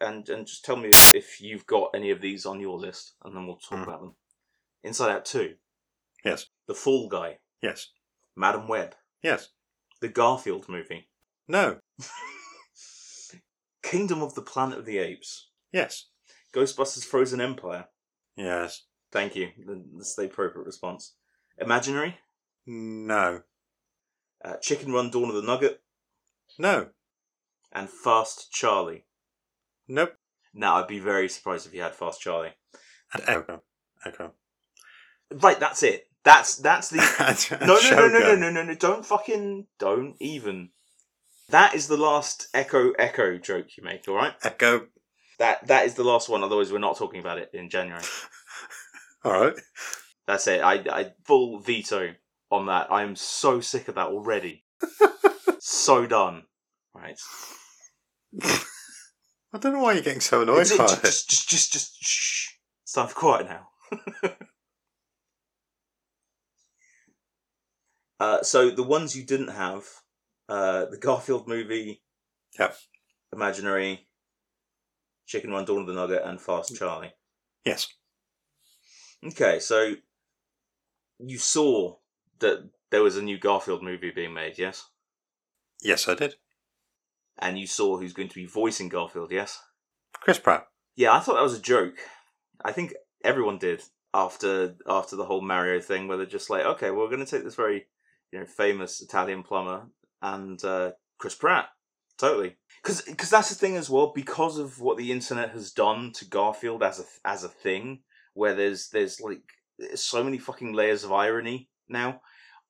and, and just tell me if you've got any of these on your list, and then we'll talk Mm. about them. Inside Out 2. Yes. The Fall Guy. Yes. Madam Web. Yes. The Garfield movie. No. Kingdom of the Planet of the Apes. Yes. Ghostbusters Frozen Empire. Yes. Thank you. That's the appropriate response. Imaginary. No. Uh, Chicken Run Dawn of the Nugget. No. And Fast Charlie. Nope. Now, I'd be very surprised if you had Fast Charlie. And Echo. Echo. Right, that's it. That's that's the no no no no no no no no don't fucking don't even. That is the last Echo Echo joke you make. All right. Echo. That that is the last one. Otherwise, we're not talking about it in January. All right. That's it. I I full veto on that. I am so sick of that already. so done. Right. I don't know why you're getting so annoyed by it. just, just, just, just, shh. It's time for quiet now. uh, so the ones you didn't have, uh, the Garfield movie, Yep. Imaginary, Chicken Run, Dawn of the Nugget, and Fast Charlie. Yes. Okay, so you saw that there was a new Garfield movie being made, yes? Yes, I did. And you saw who's going to be voicing Garfield, yes? Chris Pratt. Yeah, I thought that was a joke. I think everyone did after after the whole Mario thing, where they're just like, okay, well, we're going to take this very you know famous Italian plumber and uh, Chris Pratt, totally. Because that's the thing as well. Because of what the internet has done to Garfield as a as a thing, where there's there's like so many fucking layers of irony now.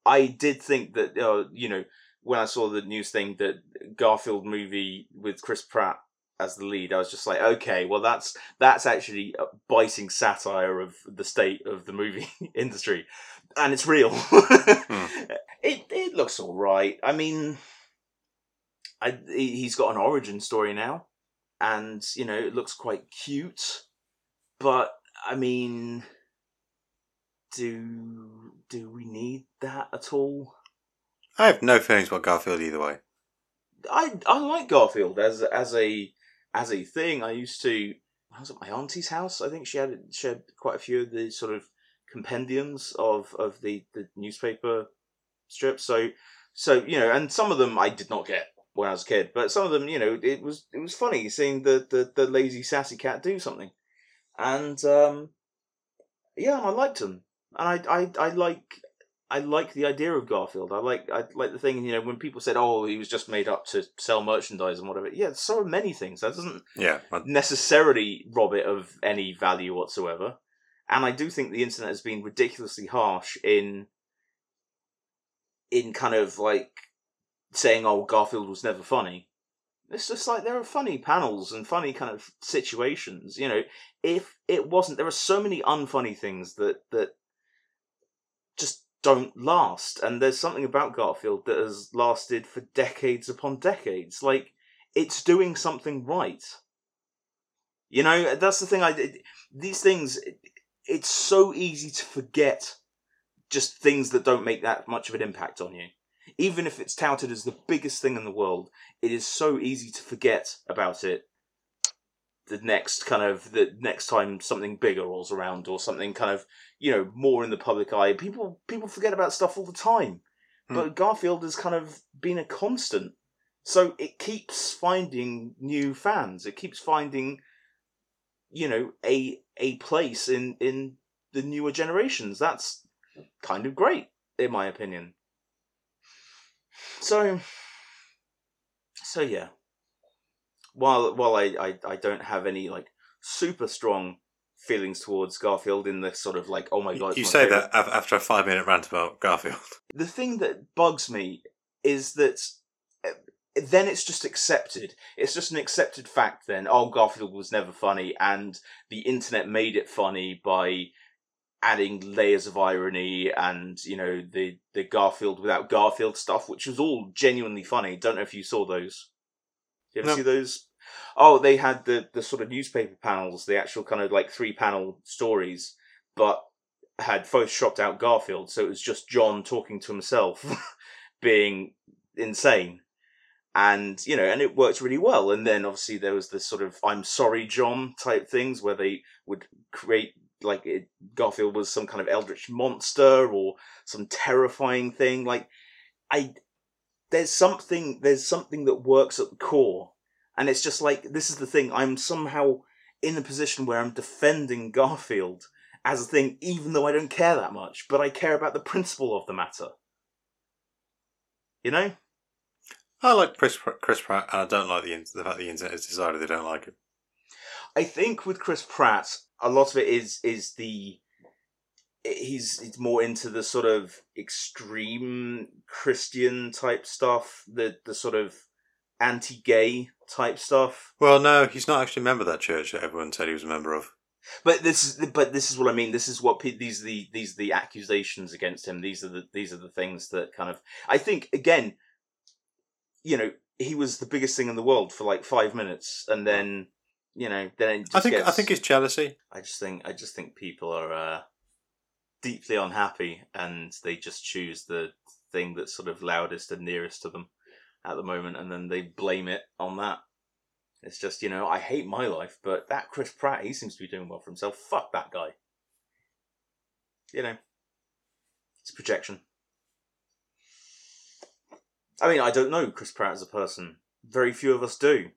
I did think that uh, you know when I saw the news thing that Garfield movie with Chris Pratt as the lead, I was just like, okay, well that's that's actually a biting satire of the state of the movie industry, and it's real. It looks all right. I mean, I he- he's got an origin story now, and you know it looks quite cute, but I mean, do do we need that at all? I have no feelings about Garfield either way. I I like Garfield as as a as a thing. I used to. I was at my auntie's house. I think she had she had quite a few of the sort of compendiums of of the the newspaper strips. So so you know, and some of them I did not get when I was a kid, but some of them, you know, it was it was funny seeing the the, the lazy sassy cat do something, and um, yeah, I liked them, and I I I like I like the idea of Garfield. I like I like the thing, you know, when people said, "Oh, he was just made up to sell merchandise and whatever." Yeah, so many things. That doesn't Yeah. I, necessarily rob it of any value whatsoever. And I do think the internet has been ridiculously harsh in in kind of like saying, "Oh, Garfield was never funny." It's just like there are funny panels and funny kind of situations. You know, if it wasn't, there are so many unfunny things that that just don't last. And there's something about Garfield that has lasted for decades upon decades. Like it's doing something right. You know, that's the thing. I these things. It, it's so easy to forget just things that don't make that much of an impact on you. Even if it's touted as the biggest thing in the world, it is so easy to forget about it the next kind of the next time something bigger rolls around or something kind of you know more in the public eye. People people forget about stuff all the time. Hmm. But garfield has kind of been a constant. So it keeps finding new fans. It keeps finding you know a a place in in the newer generations. That's kind of great in my opinion so so yeah while while I, I I don't have any like super strong feelings towards Garfield in the sort of like oh my god you my say favourite- that after a five minute rant about Garfield. the thing that bugs me is that uh, then it's just accepted. It's just an accepted fact then. Oh, Garfield was never funny, and the internet made it funny by adding layers of irony and you know the the Garfield without Garfield stuff, which was all genuinely funny. Don't know if you saw those. You ever No. see those? Oh, they had the the sort of newspaper panels, the actual kind of like three panel stories, but had photoshopped out Garfield, so it was just John talking to himself, being insane. And you know, and it worked really well. And then obviously there was this sort of "I'm sorry, John" type things where they would create like it, Garfield was some kind of eldritch monster or some terrifying thing. Like I, there's something there's something that works at the core, and it's just like this is the thing. I'm somehow in a position where I'm defending Garfield as a thing, even though I don't care that much, but I care about the principle of the matter. You know? I like Chris, Chris Pratt, and I don't like the, the fact the internet has decided they don't like him. I think with Chris Pratt, a lot of it is is the he's he's more into the sort of extreme Christian type stuff, the the sort of anti-gay type stuff. Well, no, he's not actually a member of that church that everyone said he was a member of. But this is but this is what I mean. This is what pe- these are the these are the accusations against him. These are the these are the things that kind of I think again, you know, he was the biggest thing in the world for like five minutes, and then you know, then I think I think it's jealousy. I just think I just think people are uh, deeply unhappy, and they just choose the thing that's sort of loudest and nearest to them at the moment, and then they blame it on that. It's just you know I hate my life, but that Chris Pratt he seems to be doing well for himself. Fuck that guy. You know, it's projection. I mean, I don't know Chris Pratt as a person. Very few of us do,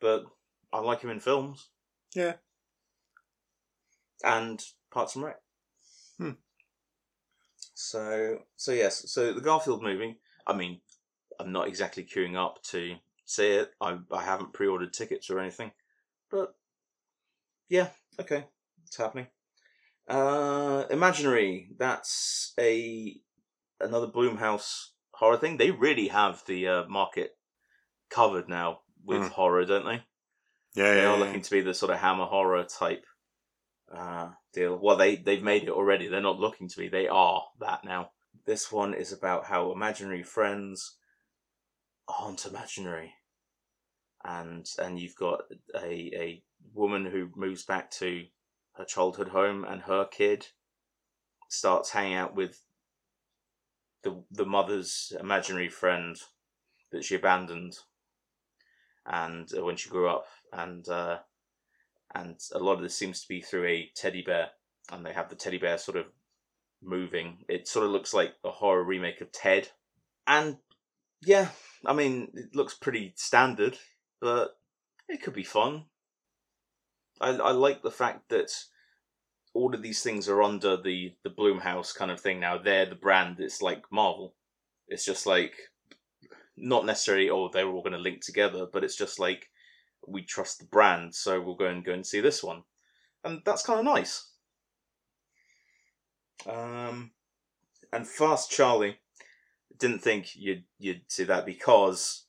but I like him in films Yeah. and Parks and Rec. Hmm. So, so yes, so the Garfield movie. I mean, I'm not exactly queuing up to see it. I I haven't pre-ordered tickets or anything, but yeah, okay, it's happening. Uh, Imaginary. That's a another Blumhouse horror thing. They really have the uh, market covered now with Hmm. horror, don't they? Yeah, they yeah. are yeah. looking to be the sort of hammer horror type uh, deal. Well, they they've made it already. They're not looking to be. They are that now. This one is about how imaginary friends aren't imaginary, and and you've got a a woman who moves back to her childhood home, and her kid starts hanging out with the the mother's imaginary friend that she abandoned and uh, when she grew up and uh, and a lot of this seems to be through a teddy bear and they have the teddy bear sort of moving. It sort of looks like a horror remake of ted. And yeah i mean it looks pretty standard but it could be fun. I, I like the fact that all of these things are under the the Blumhouse kind of thing now. They're the brand. It's like marvel. It's just like not necessarily oh they're all going to link together but it's just like we trust the brand so we'll go and go and see this one and that's kind of nice um and fast charlie Didn't think you'd you'd see that because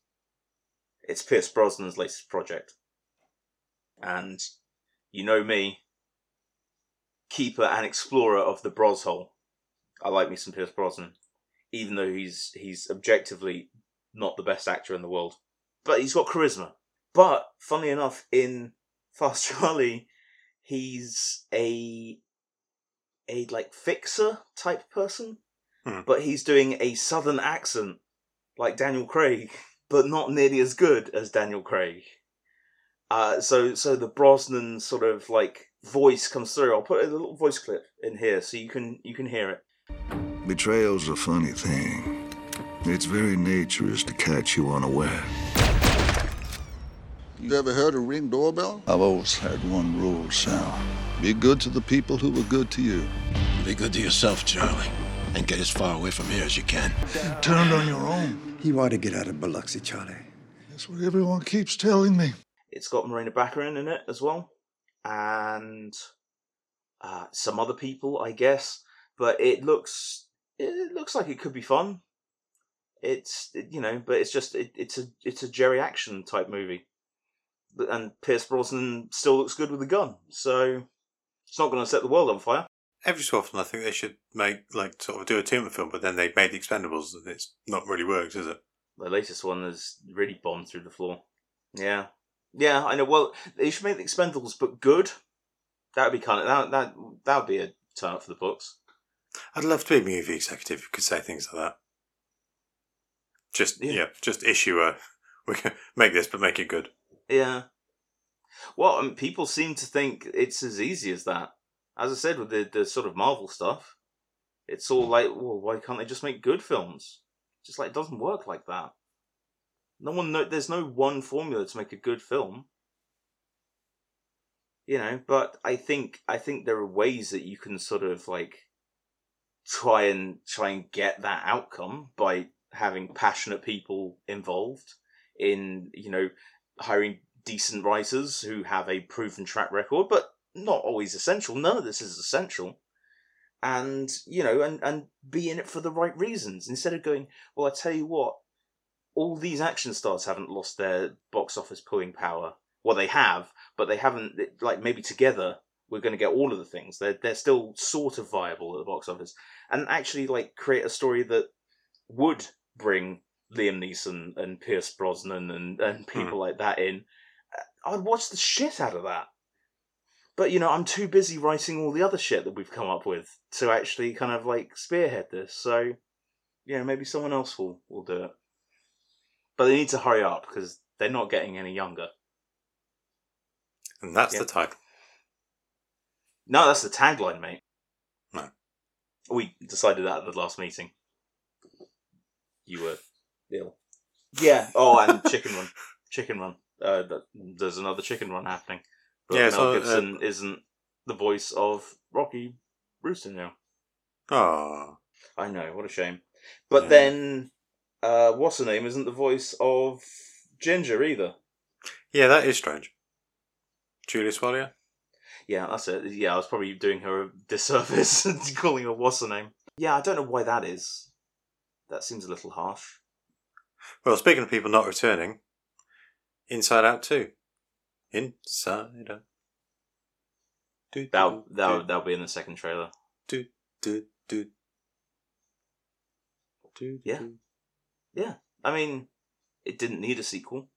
it's Pierce Brosnan's latest project, and you know me, keeper and explorer of the Bros hole. I like me some Pierce Brosnan, even though he's he's objectively not the best actor in the world, but he's got charisma. But funnily enough, in Fast Charlie, he's a a like fixer type person, Hmm. but he's doing a southern accent like Daniel Craig, but not nearly as good as Daniel Craig. Uh, so so the Brosnan sort of like voice comes through. I'll put a little voice clip in here so you can you can hear it. Betrayal's a funny thing. Its very nature is to catch you unaware. You ever heard a ring doorbell? I've always had one rule, Sal. Be good to the people who were good to you. Be good to yourself, Charlie, and get as far away from here as you can. Turned on your own. You want to get out of Biloxi, Charlie. That's what everyone keeps telling me. It's got Morena Baccarin in it as well, and uh, some other people, I guess. But it looks it looks like it could be fun. It's you know, but it's just it, it's a it's a Jerry action type movie, But- and Pierce Brosnan still looks good with a gun, so it's not going to set the world on fire. Every so often, I think they should make like sort of do a Tuma film, but then they've made the Expendables, and it's not really worked, is it? The latest one has really bombed through the floor. Yeah, yeah, I know. Well, they should make the Expendables, but good. That would be kind of that that that would be a turn up for the books. I'd love to be a movie executive who could say things like that. Just Yeah. yeah, just issue a we can make this, but make it good. Yeah. Well, um, people seem to think it's as easy as that. As I said with the the sort of Marvel stuff, it's all like, well, why can't they just make good films? Just like it doesn't work like that. No one know. There's no one formula to make a good film. You know, but I think I think there are ways that you can sort of like try and try and get that outcome by having passionate people involved in you know hiring decent writers who have a proven track record, but not always essential. None of this is essential. And, you know, and, and be in it for the right reasons. Instead of going, well, I tell you what, all these action stars haven't lost their box office pulling power. Well, they have, but they haven't, like, maybe together we're going to get all of the things. They're, they're still sort of viable at the box office. And actually, like, create a story that would bring Liam Neeson and Pierce Brosnan and, and people like that in, uh, I'd watch the shit out of that. But you know, I'm too busy writing all the other shit that we've come up with to actually kind of like spearhead this. So, you know, maybe someone else will will do it. But they need to hurry up because they're not getting any younger. And that's Yeah. the title. No, that's the tagline, mate. No. We decided that at the last meeting. You were ill. Yeah. Oh, and Chicken Run. Chicken Run. Uh, there's another Chicken Run happening. But Yeah, Mel so, uh, Gibson isn't the voice of Rocky Brewster now. Oh, I know, what a shame. But Yeah. then, uh, what's her name isn't the voice of Ginger either. yeah, that is strange. Julia Sawalha. Yeah, that's it. Yeah, I was probably doing her a disservice calling her what's her name. Yeah, I don't know why that is. That seems a little harsh. Well, speaking of people not returning, Inside Out too. Inside Out. Do, That'll, do, that'll, do, that'll be in the second trailer. do, do, do. Do, Yeah. Yeah. I mean, it didn't need a sequel.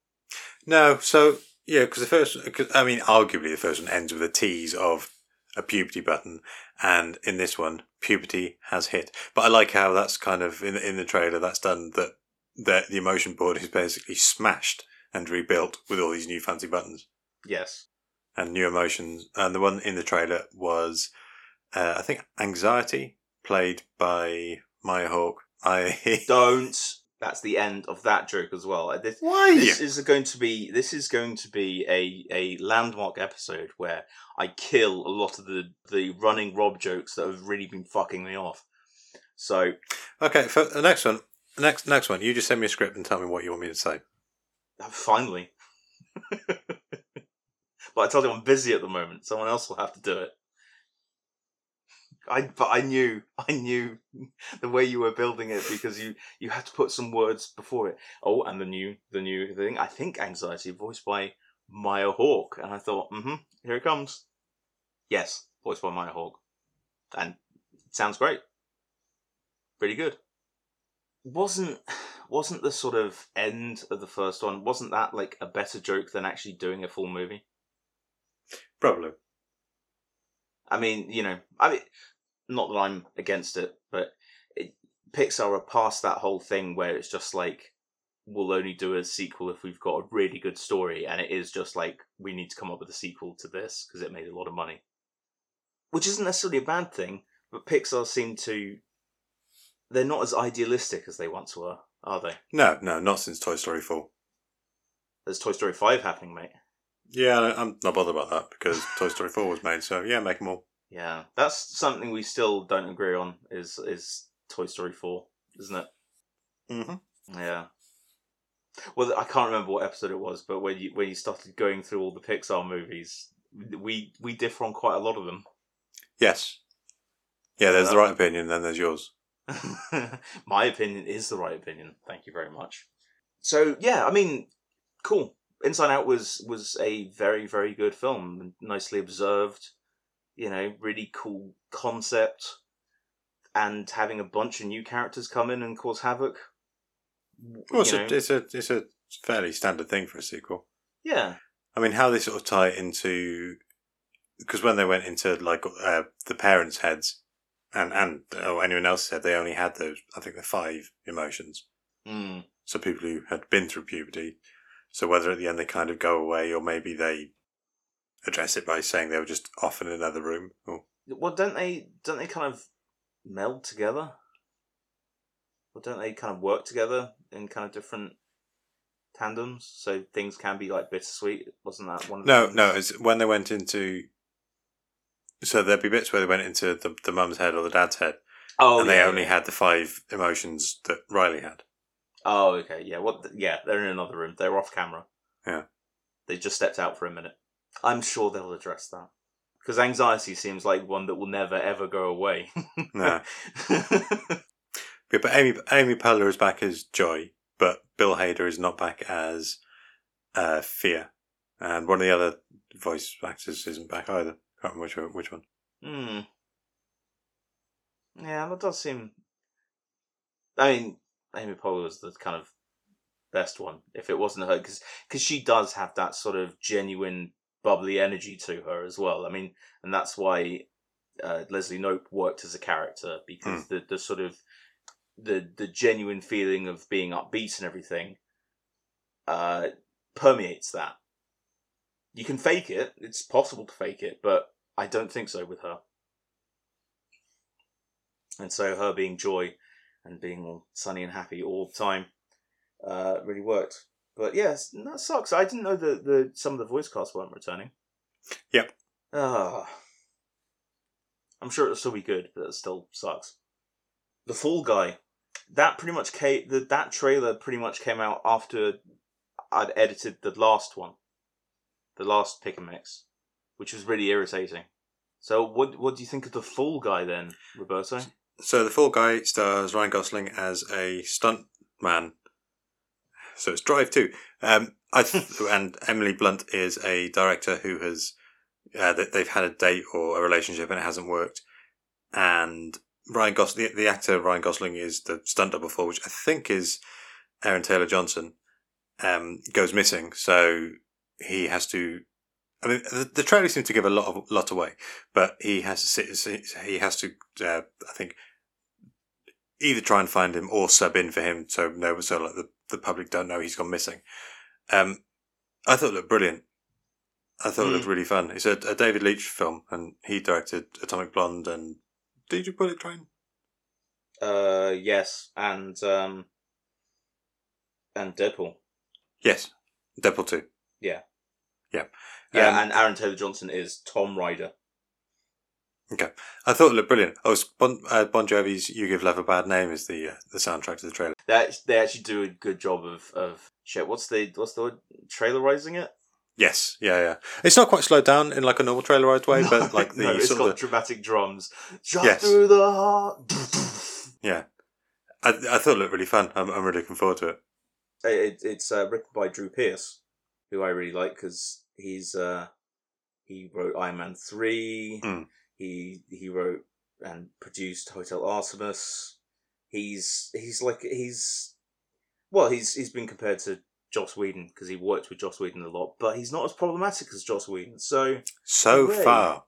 No, so yeah, because the first, cause, I mean, arguably the first one ends with a tease of a puberty button, and in this one, puberty has hit. But I like how that's kind of in in the trailer that's done that. That the emotion board is basically smashed and rebuilt with all these new fancy buttons Yes. and new emotions. And the one in the trailer was, uh, I think, anxiety, played by Maya Hawke. I Don't. That's the end of that joke as well. Uh, This, why this is going to be this is going to be a, a landmark episode where I kill a lot of the, the running Rob jokes that have really been fucking me off. So okay. For the next one, next next one, you just send me a script and tell me what you want me to say. uh, finally. but I told you I'm busy at the moment. Someone else will have to do it. I but I knew I knew the way you were building it because you you had to put some words before it. Oh, and the new the new thing. I think anxiety voiced by Maya Hawke, and I thought, mm-hmm, here it comes. Yes, voiced by Maya Hawke, and sounds great. Pretty good. Wasn't wasn't the sort of end of the first one? Wasn't that like a better joke than actually doing a full movie? Probably. I mean, you know, I mean, not that I'm against it, but it, Pixar are past that whole thing where it's just like we'll only do a sequel if we've got a really good story, and it is just like we need to come up with a sequel to this because it made a lot of money, which isn't necessarily a bad thing. But Pixar seem to they're not as idealistic as they once were, are they? No, no, not since Toy Story 4. There's Toy Story Five happening, mate. Yeah, I'm not bothered about that because Toy Story 4 was made, so yeah, make them all. Yeah, that's something we still don't agree on. Is is Toy Story Four, isn't it? Mm-hmm. Yeah. Well, I can't remember what episode it was, but when you when you started going through all the Pixar movies, we we differ on quite a lot of them. Yes. Yeah, there's the right opinion, then there's yours. My opinion is the right opinion. Thank you very much. So yeah, I mean, cool. Inside Out was was a very very good film, nicely observed. You know, really cool concept, and having a bunch of new characters come in and cause havoc. Well, it's, a, it's, a, it's a fairly standard thing for a sequel. yeah, I mean, how they sort of tie it into. Because when they went into, like, uh, the parents' heads and, and or anyone else said they only had those, I think, the five emotions. mm. So people who had been through puberty. So whether at the end they kind of go away or maybe they address it by saying they were just off in another room. Or, Well, don't they? Don't they kind of meld together? Or don't they kind of work together in kind of different tandems? So things can be like bittersweet. Wasn't that one? Of no, things? no, it's when they went into. So there'd be bits where they went into the, the mum's head or the dad's head, Oh, and they only yeah. had the five emotions that Riley had. Oh, okay, yeah. What? The, yeah, they're in another room. They're off camera. Yeah. They just stepped out for a minute. I'm sure they'll address that because anxiety seems like one that will never ever go away. No. Yeah, but Amy Amy Poehler is back as Joy, but Bill Hader is not back as uh, Fear, and one of the other voice actors isn't back either. Can't remember which one. Which one. Hmm. Yeah, that does seem. I mean, Amy Poehler was the kind of best one. If it wasn't her, because because she does have that sort of genuine bubbly energy to her as well. I mean, and that's why uh, Leslie Knope worked as a character because the the sort of the the genuine feeling of being upbeat and everything uh, permeates that. You can fake it; it's possible to fake it, but I don't think so with her. And so her being joy and being all sunny and happy all the time uh, really worked. But yes, that sucks. I didn't know that the some of the voice casts weren't returning. Yep. Ah. I'm sure it'll still be good, but it still sucks. The Fall Guy. That pretty much came. The, that trailer pretty much came out after I'd edited the last one, the last pick and mix, which was really irritating. So, what what do you think of the Fall Guy then, Roberto? So the Fall Guy stars Ryan Gosling as a stunt man. So it's Drive Two. Um, I th- and Emily Blunt is a director who has uh, that they've had a date or a relationship and it hasn't worked. And Ryan Gosling, the, the actor Ryan Gosling, is the stunt double for which I think is Aaron Taylor Johnson. Um, goes missing, so he has to. I mean, the, the trailer seems to give a lot of lot away, but he has to sit. He has to, uh, I think, either try and find him or sub in for him, so no, so like the, the public don't know he's gone missing. Um, I thought it looked brilliant. I thought it looked really fun. It's a, a David Leitch film, and he directed Atomic Blonde and Did You Bullet Train? Uh, yes, and um, and Deadpool. Yes, Deadpool two. Yeah. Yeah, Yeah, Um, and Aaron Taylor Johnson is Tom Ryder. Okay, I thought it looked brilliant. Oh, it's Bon, uh, Bon Jovi's "You Give Love a Bad Name" is the uh, the soundtrack to the trailer. They act- they actually do a good job of of shit. What's the what's the word? Trailerizing it? Yes, yeah, yeah. It's not quite slowed down in like a normal trailerized way, but like the no, it's sort got of the, dramatic drums. Shot Yes. through the heart. yeah. I, I thought it looked really fun. I'm, I'm really looking forward to it. It, it's uh, written by Drew Pearce, who I really like because he's uh, he wrote Iron Man three. Mm. He he wrote and produced Hotel Artemis. He's he's like he's well he's he's been compared to Joss Whedon because he worked with Joss Whedon a lot, but he's not as problematic as Joss Whedon. So So Hooray. far,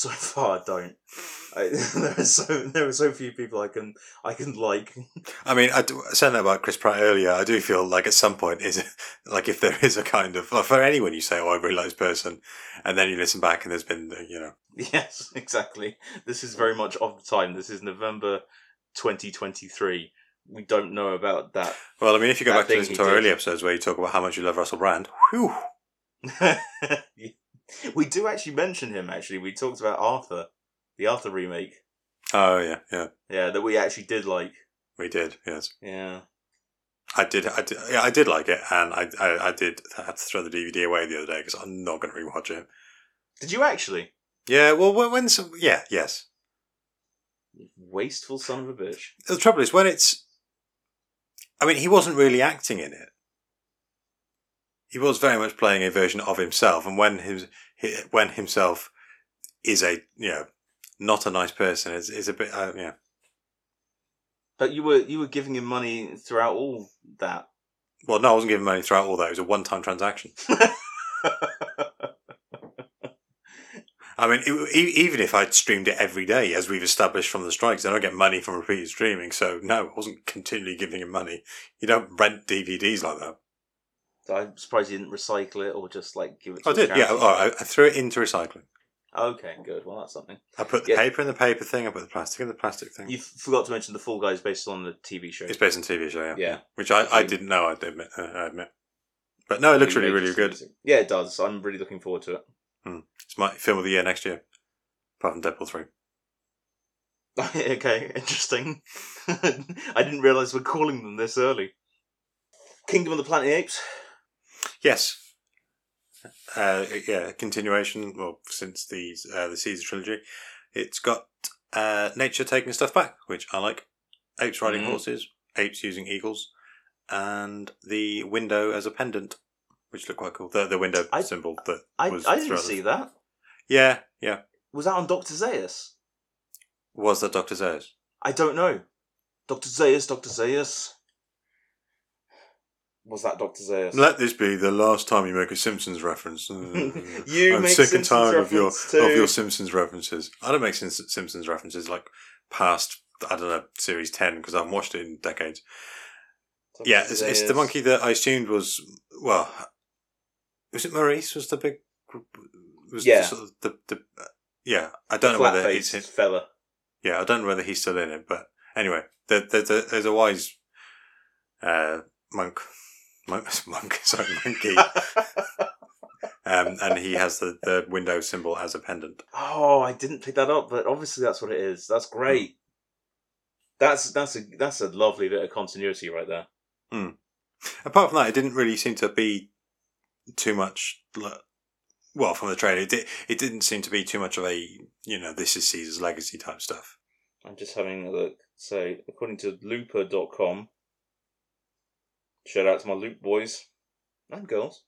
so far, I don't. I, there are so there are so few people I can I can like. I mean, I do, saying that about Chris Pratt earlier, I do feel like at some point is like if there is a kind of for anyone you say, "Oh, I really like this person," and then you listen back and there's been uh, you know Yes, exactly. This is very much of the time. This is November 2023. We don't know about that. Well, I mean, if you go back to listen to our early episodes where you talk about how much you love Russell Brand, whew, we do actually mention him. Actually, we talked about Arthur, the Arthur remake. oh yeah, yeah, Yeah, that we actually did like. we did, yes, Yeah. I did, I did, yeah, I did like it, and I, I, I did have to throw the DVD away the other day because I'm not going to rewatch it. Did you actually? Yeah, well, when, when some, yeah, yes. Wasteful son of a bitch. The trouble is when it's, I mean, he wasn't really acting in it. He was very much playing a version of himself, and when his he, when himself is a you know not a nice person is is a bit uh, yeah. But you were you were giving him money throughout all that. Well, no, I wasn't giving money throughout all that. It was a one time transaction. I mean, it, even if I'd streamed it every day, as we've established from the strikes, I get money from repeated streaming. So no, I wasn't continually giving him money. You don't rent DVDs like that. I'm surprised you didn't recycle it or just like give it. To I did, yeah. charity. I, I threw it into recycling. Okay, good. Well, that's something. I put the Yeah. paper in the paper thing. I put the plastic in the plastic thing. You forgot to mention the Fall Guys based on the TV show. It's based on TV show, yeah. Yeah. Which I, I didn't know. I admit. Uh, I admit. But no, it looks really, really good. Yeah, it does. I'm really looking forward to it. Hmm. It's my film of the year next year, apart from Deadpool three. okay, interesting. I didn't realise we're calling them this early. Kingdom of the Planet of the Apes. Yes. Uh, yeah, continuation. Well, since the uh, the Caesar trilogy, it's got uh, nature taking stuff back, which I like. Apes riding Mhm. horses, apes using eagles, and the window as a pendant, which looked quite cool. The the window I- symbol that I, was. I didn't see that. Yeah, yeah. Was that on Doctor Zaius? Was that Doctor Zaius? I don't know. Doctor Zaius, Doctor Zaius. Was that Doctor Zaius? Let this be the last time you make a Simpsons reference. You I'm make sick and tired of your too. of your Simpsons references. I don't make Sim- Simpsons references like past I don't know series ten because I haven't watched it in decades. Doctor yeah, it's, it's the monkey that I assumed was well. Was it Maurice? Was the big? Was Yeah. The, sort of the, the uh, yeah. I don't know whether he's Flat-faced fella. yeah. I don't know whether he's still in it, but anyway, there, there, there- there's a wise uh, monk. Monk, monk, sorry, monkey, um, and he has the, the window symbol as a pendant. Oh, I didn't pick that up, but obviously that's what it is. That's great. That's that's a that's a lovely bit of continuity right there. Apart from that, it didn't really seem to be too much. Well, from the trailer, it, did, it didn't seem to be too much of a you know this is Caesar's legacy type stuff. I'm just having a look. So, according to looper.com, shout out to my Loop boys and girls.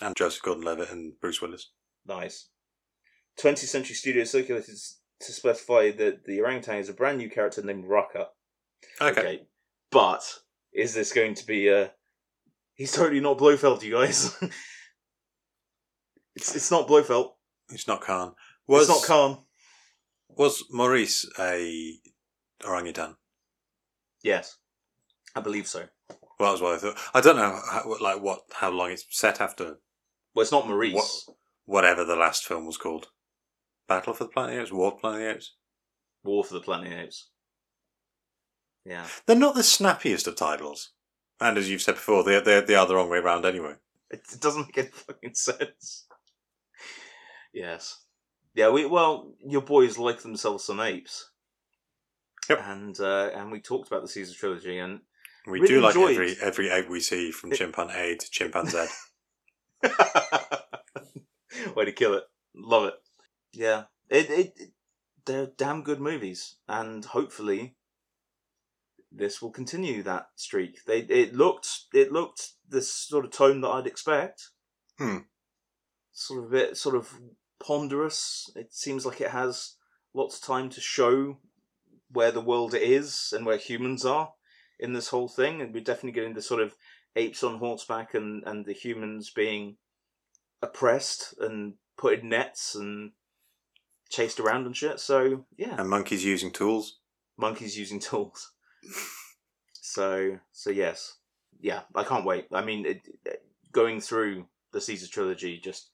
And Joseph Gordon-Levitt and Bruce Willis. Nice. 20th Century Studios circulated to specify that the orangutan is a brand new character named Raka. Okay, But is this going to be uh He's totally not Blofeld, you guys. it's it's not Blofeld. it's not Khan. Was it's not Khan. was Maurice a orangutan? Yes. I believe so. Well, that was what I thought. I don't know how, like what how long it's set after Well, it's not Maurice. What- whatever the last film was called. Battle for the Planet of the Apes, War for the Planet of the Apes. War for the Planet of the Apes. Yeah. They're not the snappiest of titles, and as you've said before, they they they are the wrong way around anyway. It, it doesn't make any fucking sense. Yes. Yeah, we well, your boys like themselves some apes. Yep. And uh, and we talked about the Caesar trilogy and We Really do like enjoyed- every every egg we see from chimpan A to chimpan Z. Way to kill it. Love it. Yeah. It, it, it they're damn good movies and hopefully this will continue that streak. They it looked it looked the sort of tone that I'd expect. Hmm. Sort of a bit sort of ponderous. It seems like it has lots of time to show where the world is and where humans are in this whole thing, and we're definitely getting the sort of apes on horseback and and the humans being oppressed and put in nets and chased around and shit. So yeah, And monkeys using tools. monkeys using tools. so so yes, yeah, I can't wait. I mean, it, it- going through the Caesar trilogy, just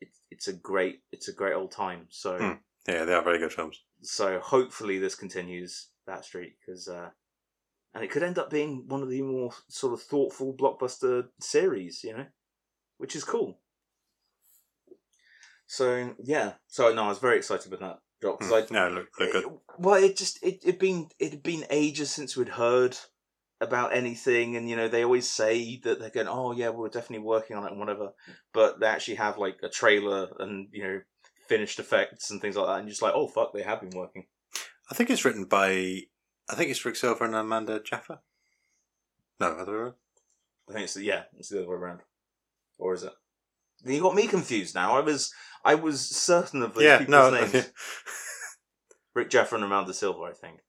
it's it's a great it's a great old time. So Hmm. Yeah, they are very good films. so hopefully this continues that streak because uh, and it could end up being one of the more sort of thoughtful blockbuster series, you know, which is cool. So yeah, so no, I was very excited with that drop because I Hmm. Yeah, look, look good. it- well, it just it it been it had been ages since we'd heard about anything, and you know they always say that they're going, oh yeah, we're definitely working on it and whatever, but they actually have like a trailer and you know finished effects and things like that, and you're just like, oh fuck, they have been working. I think it's written by. I think it's Rick Silver and Amanda Jaffa. No, other way around. I think it's the, yeah, it's the other way around, or is it? You got me confused now. I was I was certain of those Yeah, people's no, names. Rick Jaffa and Amanda Silver, I think.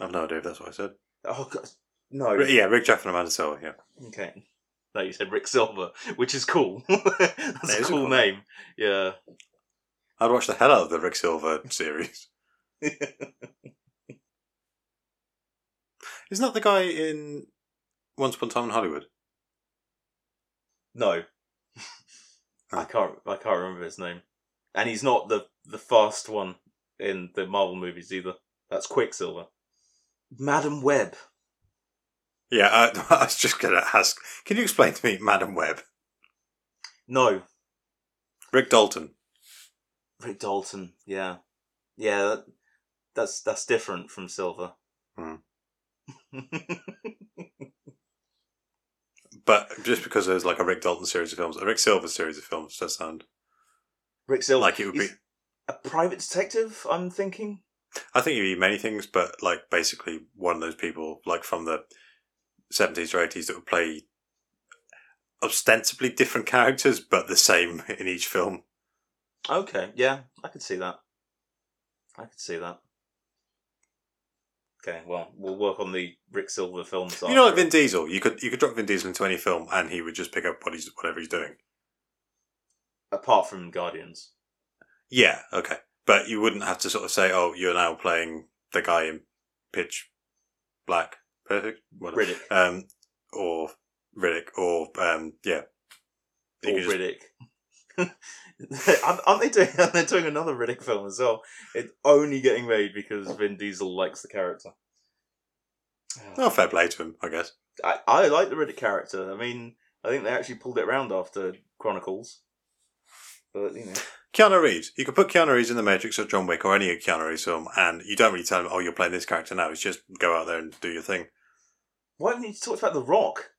I've no idea if that's what I said. Oh god, no. Yeah, Rick Jaffa and Amanda Silver. Yeah, Okay. No, you said Rick Silver, which is cool. That's That a is a cool cool name. Yeah. I'd watch the hell out of the Rick Silver series. Isn't that the guy in Once Upon a Time in Hollywood? no. I can't I can't remember his name. And he's not the the fast one in the Marvel movies either. That's Quicksilver. Madame Web. Yeah, I, I was just going to ask. Can you explain to me Madame Web? No. Rick Dalton. Rick Dalton, yeah. Yeah, that, that's that's different from Silver. Hmm. But just because there's like a Rick Dalton series of films, a Rick Silver series of films does sound Rick Silver. like it would be. A private detective, I'm thinking. I think it'd be many things, but like basically one of those people, like from the seventies or eighties, that would play ostensibly different characters, but the same in each film. Okay, yeah, I could see that. I could see that. Okay, well, we'll work on the Rick Silver films. You know, like. Vin Diesel, you could you could drop Vin Diesel into any film, and he would just pick up what he's whatever he's doing. apart from Guardians. Yeah, okay, but you wouldn't have to sort of say, "Oh, you're now playing the guy in Pitch Black, Perfect, whatever. Riddick. um, or Riddick, or um, yeah, You or could just- Riddick. Aren't they doing? Aren't they doing another Riddick film as well? It's only getting made because Vin Diesel likes the character. Oh, fair play to him, I guess. I, I like the Riddick character. I mean, I think they actually pulled it around after Chronicles. But you know, Keanu Reeves. You could put Keanu Reeves in The Matrix or John Wick or any Keanu Reeves film, and you don't really tell him, "Oh, you're playing this character now." It's just go out there and do your thing. why haven't you talked about The Rock?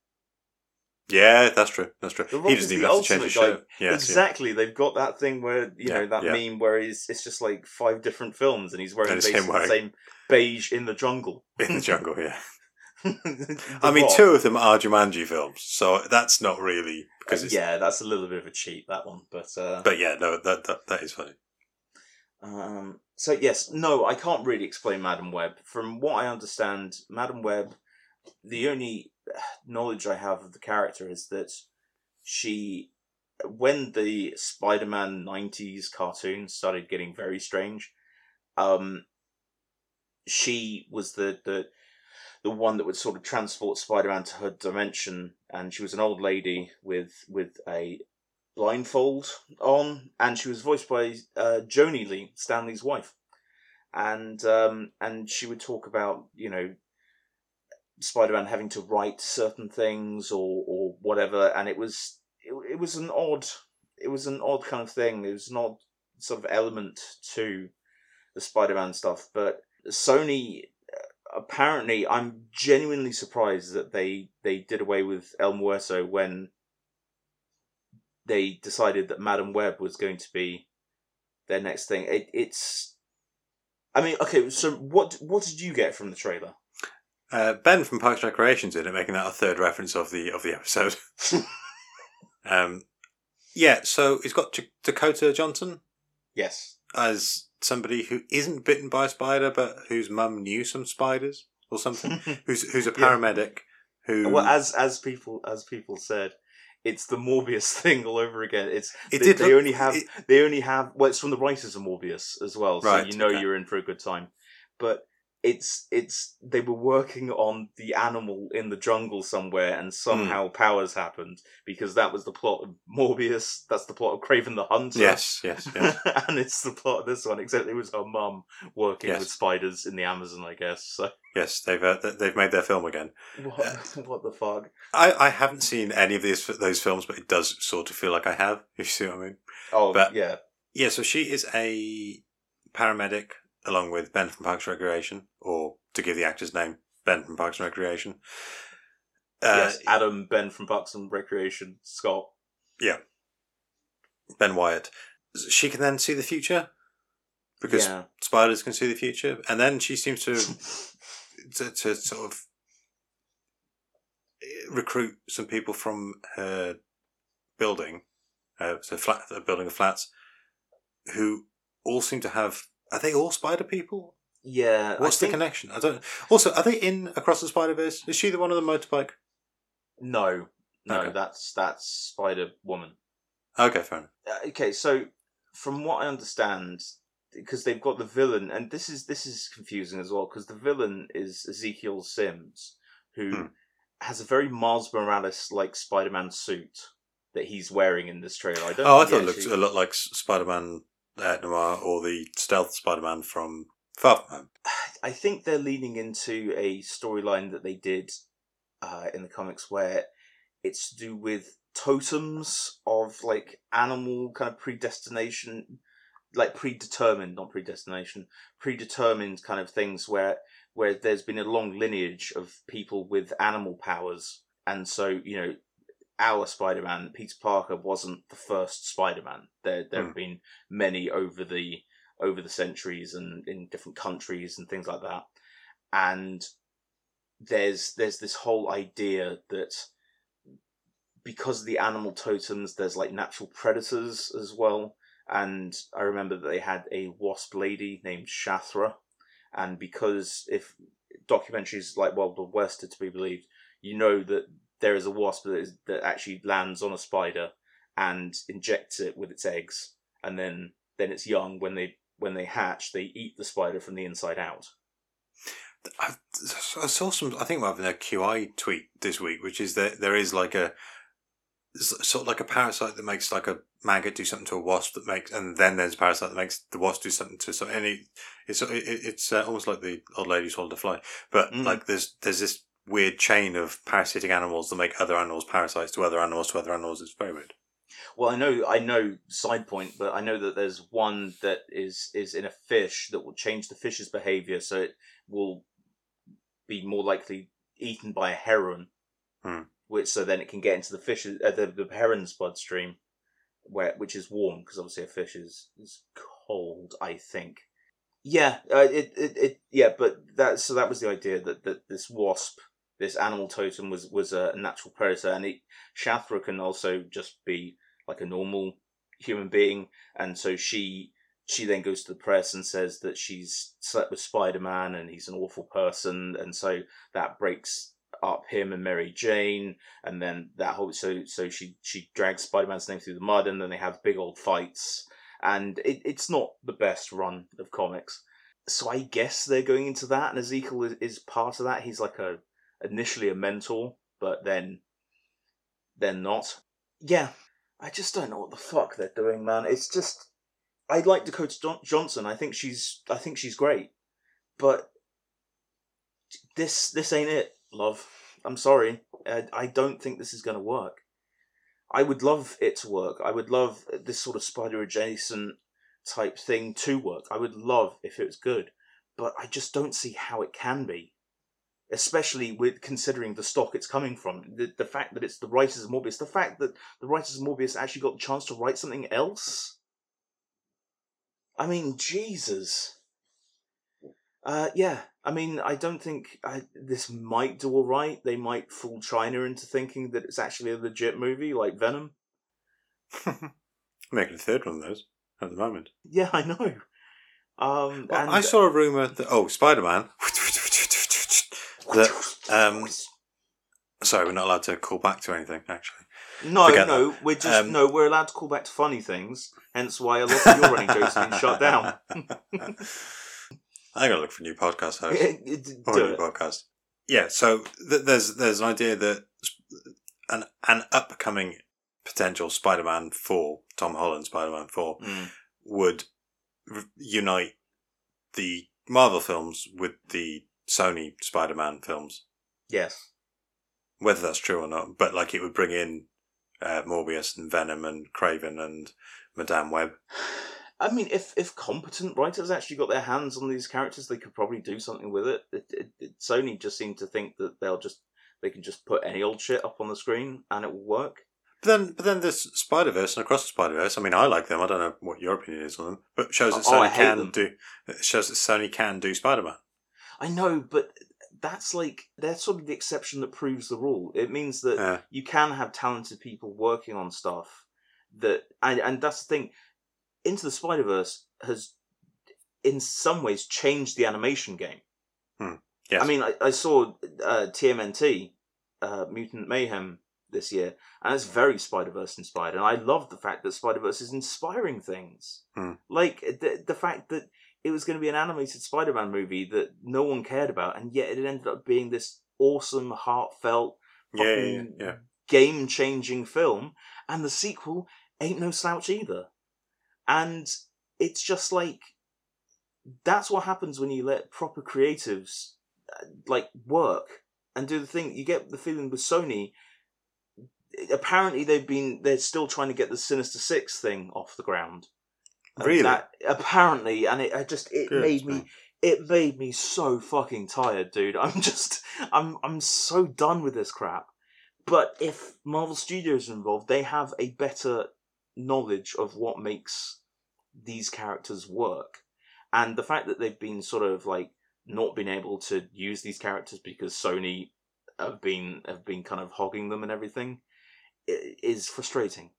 Yeah, that's true. That's true. The Rock He doesn't even have to change his guy. shirt. Yeah, exactly. They've got that thing where you Yeah, know that yeah. meme where he's it's just like five different films and he's wearing And basically the same beige in the jungle. in the jungle. Yeah. The I mean, Rock. two of them are Jumanji films, so that's not really because it's. yeah, that's a little bit of a cheat that one, but uh, But yeah, no, that that, that is funny. Um, so yes, no, I can't really explain Madame Web. From what I understand, Madame Web, the only uh, knowledge I have of the character is that she, when the Spider-Man '90s cartoon started getting very strange, um, she was the the the one that would sort of transport Spider-Man to her dimension, and she was an old lady with with a blindfold on, and she was voiced by uh, Joni Lee, Stan Lee's wife, and um, and she would talk about you know Spider-Man having to write certain things or or whatever, and it was it, it was an odd it was an odd kind of thing. It was an odd sort of element to the Spider-Man stuff, but Sony. uh, Apparently, I'm genuinely surprised that they they did away with El Muerto when they decided that Madame Web was going to be their next thing. It, it's, I mean, okay. So what what did you get from the trailer? Uh, ben from Parks and Recreation's in it, making that a third reference of the of the episode. um, yeah, so he's got Ch- Dakota Johnson Yes. as somebody who isn't bitten by a spider, but whose mum knew some spiders or something. who's who's a Yeah. paramedic who Well, as as people as people said, it's the Morbius thing all over again. It's It they, did they look- only have it- they only have well, it's from the writers of Morbius as well, so Right, you know okay. you're in for a good time. But it's it's they were working on the animal in the jungle somewhere, and somehow Hmm. powers happened because that was the plot of Morbius. That's the plot of Kraven the Hunter. yes, yes, yes. and it's the plot of this one, except it was her mum working Yes. with spiders in the Amazon, I guess. So yes, they've uh, they've made their film again. what, what the fuck? I, I haven't seen any of these those films, but it does sort of feel like I have. If you see what I mean. Oh But- yeah, Yeah, so she is a paramedic along with Ben from Parks Recreation, to give the actor's name, Ben from Parks and Recreation. Uh, yes, Adam Ben from Parks and Recreation, Scott. Yeah. Ben Wyatt. She can then see the future because yeah, spiders can see the future, and then she seems to to, to sort of recruit some people from her building, uh, so flat, a building of flats, who all seem to have. Are they all spider people? Yeah. What's the connection? I don't. Also, are they in Across the Spider Verse? Is she the one on the motorbike? No, no, Okay. that's that's Spider Woman. Okay, fair enough. Uh, okay, so from what I understand, because they've got the villain, and this is this is confusing as well, because the villain is Ezekiel Sims, who Hmm. has a very Miles Morales like Spider-Man suit that he's wearing in this trailer. I don't. Oh, I thought it looked actually- a lot like Spider Man uh, Noir or the stealth Spider Man from Far I think they're leaning into a storyline that they did uh, in the comics where it's to do with totems of like animal kind of predestination, like predetermined, not predestination, predetermined kind of things where where there's been a long lineage of people with animal powers, and so you know. Our Spider-Man, Peter Parker, wasn't the first Spider-Man. There, there Hmm. have been many over the over the centuries and in different countries and things like that. And there's there's this whole idea that because of the animal totems, there's like natural predators as well. And I remember that they had a wasp lady named Shathra, and because if documentaries like Wild Wild West are to be believed, you know that there is a wasp that, is, that actually lands on a spider and injects it with its eggs, and then then it's young when they when they hatch, they eat the spider from the inside out. I, I saw some. I think we're having a QI tweet this week, which is that there is like a sort of like a parasite that makes like a maggot do something to a wasp that makes, and then there's a parasite that makes the wasp do something to so. any, it, it's it, it's uh, almost like the old lady swallowed a fly, but Mm. like there's there's this weird chain of parasitic animals that make other animals parasites to other animals to other animals. It's very weird. Well, I know, I know. Side point, but I know that there's one that is is in a fish that will change the fish's behavior, so it will be more likely eaten by a heron, Hmm. which so then it can get into the fish, uh, the the heron's bloodstream, where which is warm because obviously a fish is is cold. I think. Yeah, uh, it, it it yeah, but that so that was the idea that that this wasp, this animal totem was was a natural predator, and it Shathra can also just be like a normal human being, and so she she then goes to the press and says that she's slept with Spider Man and he's an awful person, and so that breaks up him and Mary Jane, and then that whole so so she she drags Spider Man's name through the mud, and then they have big old fights, and it, it's not the best run of comics. So I guess they're going into that, and Ezekiel is, is part of that. He's like a initially a mentor, but then then not. Yeah, I just don't know what the fuck they're doing, man. It's just I like Dakota Johnson. I think she's I think she's great, but this this ain't it, love. I'm sorry. I, I don't think this is going to work. I would love it to work. I would love this sort of spider adjacent type thing to work. I would love if it was good, but I just don't see how it can be. Especially with considering the stock it's coming from. The, the fact that it's the writers of Morbius, the fact that the writers of Morbius actually got the chance to write something else. I mean, Jesus. Uh, yeah, I mean, I don't think I, this might do all right. They might fool China into thinking that it's actually a legit movie like Venom. Making a third one of those at the moment. Yeah, I know. Um, Well, and I saw a rumor that oh, Spider Man. that um, sorry, we're not allowed to call back to anything. Actually, no, forget no, we're just Um, no, we're allowed to call back to funny things. Hence why a lot of your running jokes have been shut down. I gotta look for a new podcast host. Or a new it. podcast. Yeah, so th- there's there's an idea that an an upcoming potential Spider-Man four, Tom Holland Spider-Man four, Mm. would r- unite the Marvel films with the Sony Spider-Man films. Yes. Whether that's true or not, but like it would bring in uh, Morbius and Venom and Kraven and Madame Web. I mean, if if competent writers actually got their hands on these characters, they could probably do something with it. It, it, it. Sony just seem to think that they'll just they can just put any old shit up on the screen and it will work. But then, but then there's Spider Verse and across the Spider Verse. I mean, I like them. I don't know what your opinion is on them, but shows that Oh, Sony hate can them. do. It shows that Sony can do Spider Man. I know, but that's like they're sort of the exception that proves the rule. It means that Yeah. you can have talented people working on stuff that, and and that's the thing. Into the Spider Verse has, in some ways, changed the animation game. Yes. I mean, I, I saw uh, TMNT, uh, Mutant Mayhem, this year, and it's very Spider Verse inspired. And I love the fact that Spider Verse is inspiring things. Hmm. Like the the fact that it was going to be an animated Spider Man movie that no one cared about, and yet it ended up being this awesome, heartfelt, yeah, yeah, yeah, fucking yeah. game changing film. And the sequel ain't no slouch either. And it's just like that's what happens when you let proper creatives uh, like work and do the thing. You get the feeling with Sony. Apparently, they've been they're still trying to get the Sinister Six thing off the ground. Really? that- apparently, and it I just it Good, made me it made me so fucking tired, dude. I'm just I'm I'm so done with this crap. But if Marvel Studios are involved, they have a better knowledge of what makes these characters work. And the fact that they've been sort of like not been able to use these characters because Sony have been have been kind of hogging them and everything is frustrating.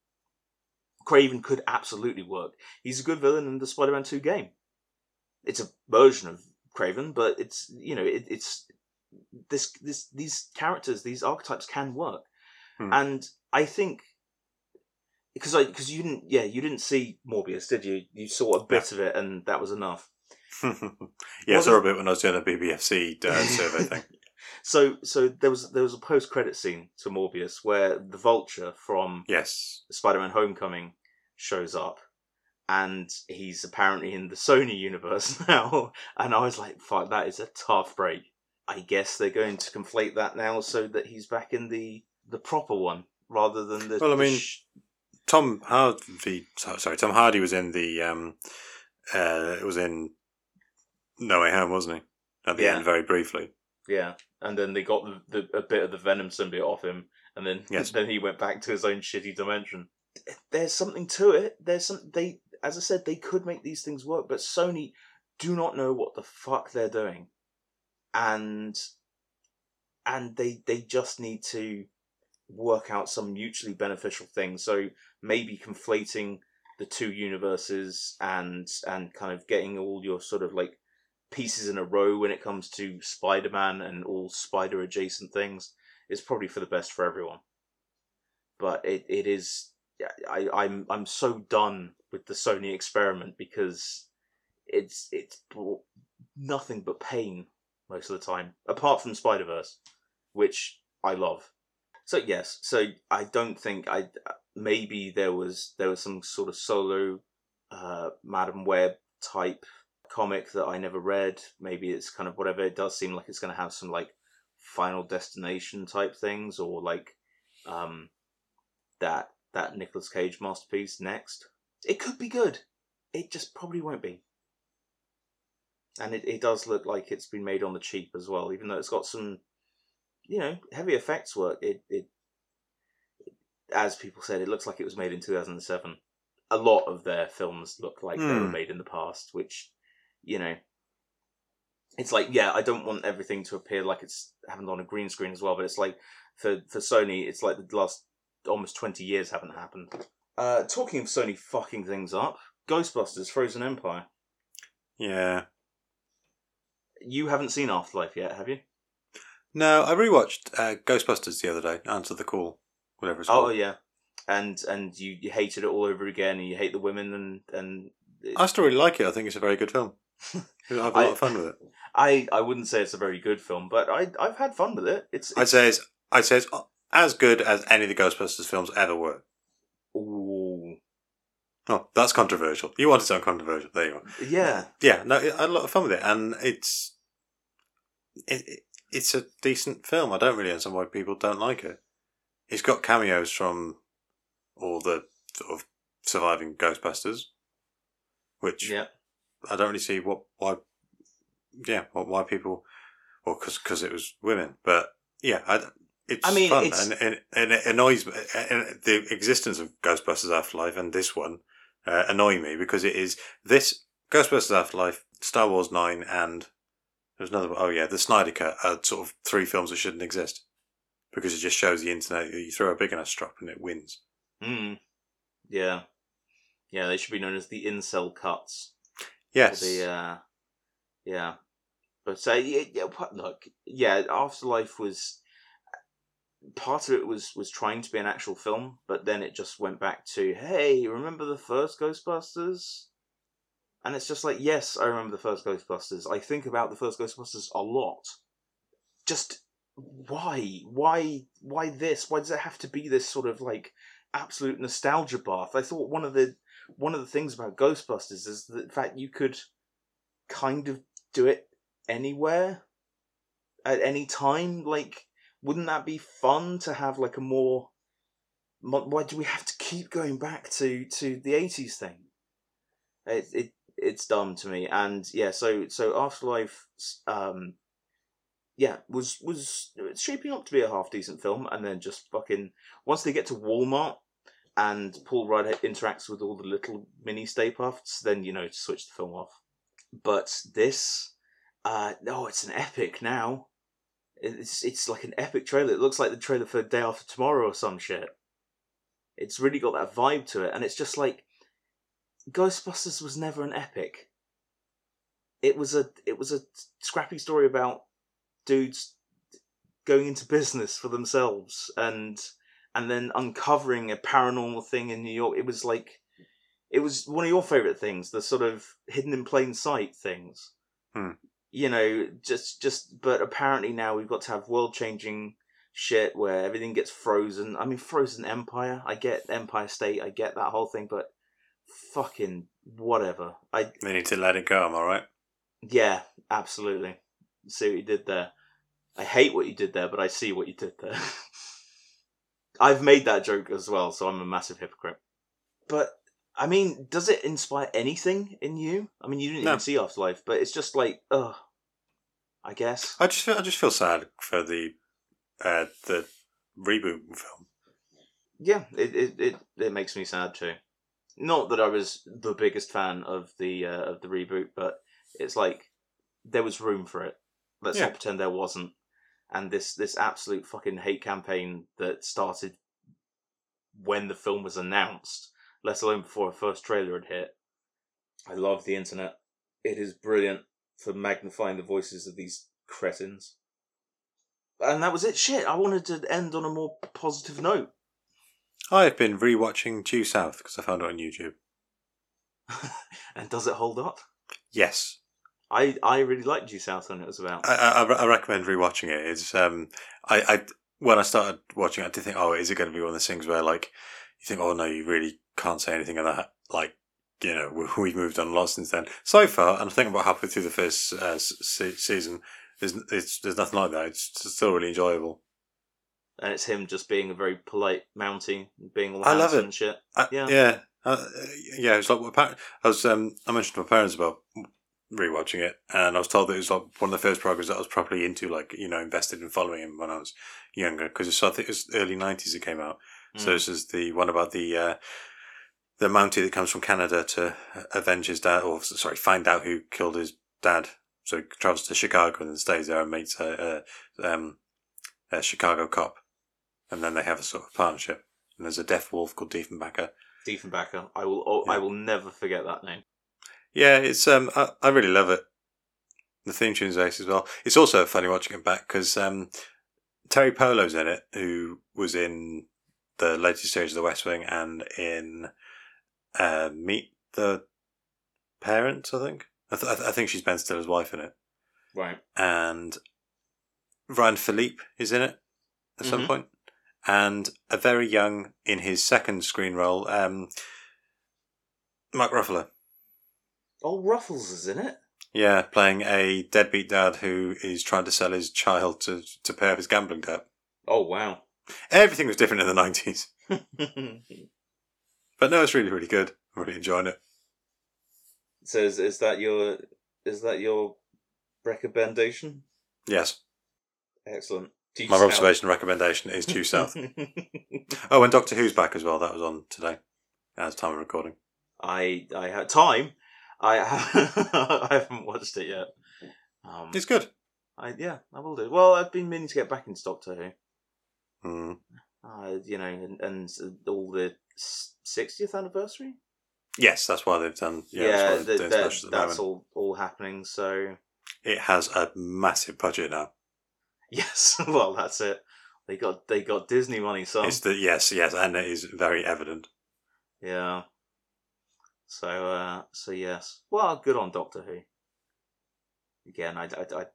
Kraven could absolutely work. He's a good villain in the Spider-Man 2 game. It's a version of Kraven, but it's you know it, it's this this these characters these archetypes can work, Hmm. and I think because I because you didn't yeah you didn't see Morbius did you you saw a bit of it and that was enough. yeah, I Well, saw a bit when I was doing a BBFC uh, survey thing. So so there was there was a post credit scene to Morbius where the Vulture from Yes. Spider-Man: Homecoming shows up, and he's apparently in the Sony universe now. And I was like, "Fuck, that is a tough break." I guess they're going to conflate that now so that he's back in the the proper one rather than the. Well, I mean, sh- Tom Hardy, sorry, Tom Hardy was in the, um, uh, it was in No Way Home, wasn't he? At the Yeah. end, very briefly. yeah, and then they got the, the a bit of the Venom symbiote off him, and then Yes. then he went back to his own shitty dimension. There's something to it. There's some they, as I said, they could make these things work, but Sony do not know what the fuck they're doing, and and they they just need to work out some mutually beneficial thing. So maybe conflating the two universes and and kind of getting all your sort of like pieces in a row when it comes to Spider-Man and all spider adjacent things is probably for the best for everyone. But it, it is I, I'm I'm so done with the Sony experiment because it's it's brought nothing but pain most of the time, apart from Spider Verse, which I love. So yes, so I don't think I maybe there was there was some sort of solo uh, Madame Web type comic that I never read. Maybe it's kind of whatever. It does seem like it's going to have some like Final Destination type things, or like um, that that Nicolas Cage masterpiece next. It could be good. It just probably won't be. and it, it does look like it's been made on the cheap as well, even though it's got some, you know, heavy effects work. It it, as people said, it looks like it was made in two thousand and seven. A lot of their films look like they were Hmm. made in the past, which, you know, it's like yeah, I don't want everything to appear like it's happened on a green screen as well, but it's like for for Sony, it's like the last almost twenty years haven't happened. Uh, talking of Sony fucking things up, Ghostbusters: Frozen Empire. Yeah. You haven't seen Afterlife yet, have you? No, I rewatched uh, Ghostbusters the other day. Answer the call, whatever it's called. Oh yeah, and and you, you hated it all over again, and you hate the women, and and I still really like it. I think it's a very good film. I have a lot I- of fun with it. I I wouldn't say it's a very good film, but I I've had fun with it. It's, I'd say it's I'd say it's as good as any of the Ghostbusters films ever were. ooh, Oh, that's controversial. You want to sound controversial? There you are. yeah, Yeah, no, I had a lot of fun with it, and it's it, it- it's a decent film. I don't really understand why people don't like it. It's got cameos from all the sort of surviving Ghostbusters, which yeah. I don't really see what why. Yeah, why why people? Well, because cause it was women, but yeah, I, it's I mean, fun it's- and, and, and it annoys me. And the existence of Ghostbusters Afterlife and this one uh, annoy me because it is this Ghostbusters Afterlife, Star Wars Nine, and there's another one. Oh yeah, the Snyder Cut are sort of three films that shouldn't exist because it just shows the internet. You throw a big enough strop and it wins. Mm. Yeah. Yeah, they should be known as the incel cuts. Yes, The, uh, yeah. But uh, yeah, yeah, look, yeah, Afterlife was part of it was was trying to be an actual film, but then it just went back to, hey, remember the first Ghostbusters? And it's just like, yes, I remember the first Ghostbusters. I think about the first Ghostbusters a lot. Just why, why, why this? Why does it have to be this sort of like absolute nostalgia bath? I thought one of the one of the things about Ghostbusters is the fact you could kind of do it anywhere at any time. Like, wouldn't that be fun to have like a more? Why do we have to keep going back to to the eighties thing? It it it's dumb to me, and yeah. So so Afterlife, um, yeah, was was shaping up to be a half decent film, and then just fucking once they get to Walmart and Paul Rudd interacts with all the little mini Stay Puffs, then you know to switch the film off. But this, uh, no, it's an epic now. It's it's like an epic trailer. It looks like the trailer for Day After Tomorrow or some shit. It's really got that vibe to it, and it's just like Ghostbusters was never an epic. It was a it was a scrappy story about dudes going into business for themselves and and then uncovering a paranormal thing in New York. It was like it was one of your favorite things, the sort of hidden in plain sight things. Hmm. You know, just just but apparently now we've got to have world changing shit where everything gets frozen. I mean, Frozen Empire. I get Empire State. I get that whole thing, but fucking whatever. I they need to let it go. Am I right? yeah, absolutely. See what you did there. I hate what you did there, but I see what you did there. I've made that joke as well, so I'm a massive hypocrite. But I mean, does it inspire anything in you? I mean, you didn't No. even see Afterlife, but it's just like, ugh. I guess. I just feel I just feel sad for the uh, the reboot film. Yeah, it, it it it makes me sad too. Not that I was the biggest fan of the uh, of the reboot, but it's like there was room for it. Let's Yeah. not pretend there wasn't. And this this absolute fucking hate campaign that started when the film was announced, let alone before a first trailer had hit. I love the internet. It is brilliant for magnifying the voices of these cretins. And that was it. Shit, I wanted to end on a more positive note. I have been rewatching Due South because I found it on YouTube. and does it hold up? Yes, I, I really liked Due South when it was about. I, I, I recommend rewatching it. It's um, I, I when I started watching, it, I did think, oh, is it going to be one of those things where like you think, oh no, you really can't say anything of that. Like you know, we- we've moved on a lot since then. So far, and I think about halfway through the first uh, se- season. There's it's, there's nothing like that. It's still really enjoyable. and it's him just being a very polite Mountie, being all I love it. and shit. I, Yeah. yeah, uh, yeah. It's like I was. Um, I mentioned to my parents about rewatching it, and I was told that it was like one of the first programs that I was properly into, like you know, invested in following him when I was younger. Because I think it was early nineties it came out. So Mm. this is the one about the uh, the Mountie that comes from Canada to avenge his dad, or sorry, find out who killed his dad. So he travels to Chicago and then stays there and meets a, a, um, a Chicago cop, and then they have a sort of partnership. And there's a deaf wolf called Diefenbaker. Diefenbaker. I will. Oh, I will never forget that name. Yeah, it's um, I, I really love it. The theme tune's ace as well. It's also funny watching it back because um, Teri Polo's in it, who was in the latest series of The West Wing and in uh, Meet the Parents. I think. I, th- I th- I think she's Ben Stiller's wife in it, Right. and Ryan Phillippe is in it at some Mhm. point, and a very young in his second screen role, um, Mark Ruffalo. Oh, Ruffles is in it. Yeah, playing a deadbeat dad who is trying to sell his child to to pay off his gambling debt. Oh wow. Everything was different in the nineties, but no, it's really really good. I'm really enjoying it. so is, is that your is that your recommendation? Yes, Excellent. Due my south. observation recommendation is due south. oh, and Doctor Who's back as well. That was on today, as time of recording. I I had time. I I haven't watched it yet. Um, It's good. I yeah, I will do. Well, I've been meaning to get back into Doctor Who. Mm. Uh, you know, and, and all the sixtieth anniversary. Yes, that's why they've done. Yeah, Yeah, that's, why that, doing that- at the that's moment. all all happening. So It has a massive budget now. yes, well, that's it. They got they got Disney money, son. It's the yes, yes, and it is very evident. Yeah. So, uh, so yes. Well, good on Doctor Who. Again, I, I, I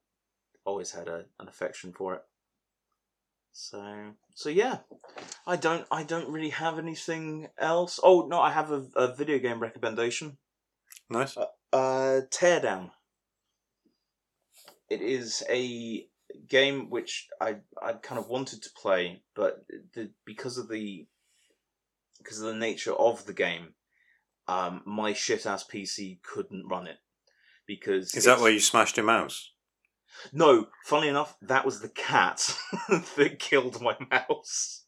always had a, an affection for it. So, so yeah. I don't, I don't really have anything else. Oh no, I have a, a video game recommendation. Nice. Uh, Teardown. It is a game which I I kind of wanted to play, but the, because of the because of the nature of the game, um, my shit ass PC couldn't run it because Is that where you smashed your mouse? no, funny enough, that was the cat that killed my mouse.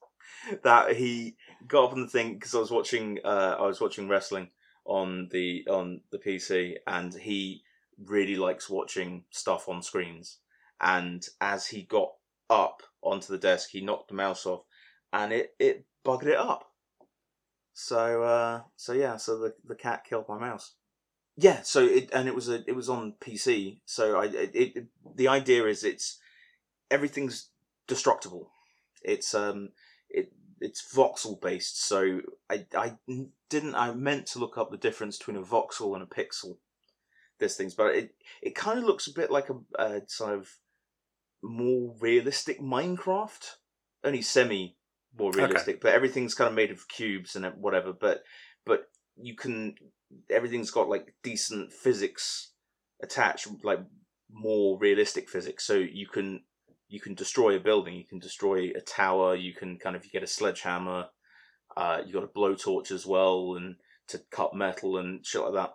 That he got up on the thing because I was watching. Uh, I was watching wrestling on the on the PC, and he really likes watching stuff on screens. And as he got up onto the desk, he knocked the mouse off, and it it buggered it up. So uh, so yeah, so the the cat killed my mouse. Yeah, so it and it was a it was on PC. So I it, it the idea is it's everything's destructible. It's um it it's voxel based. So I I didn't I meant to look up the difference between a voxel and a pixel. This things, but it it kind of looks a bit like a, a sort of more realistic Minecraft, only semi more Okay. realistic. But everything's kind of made of cubes and whatever. But but you can everything's got like decent physics attached, like more realistic physics. So you can you can destroy a building, you can destroy a tower, you can kind of you get a sledgehammer, uh, you got a blowtorch as well, and to cut metal and shit like that,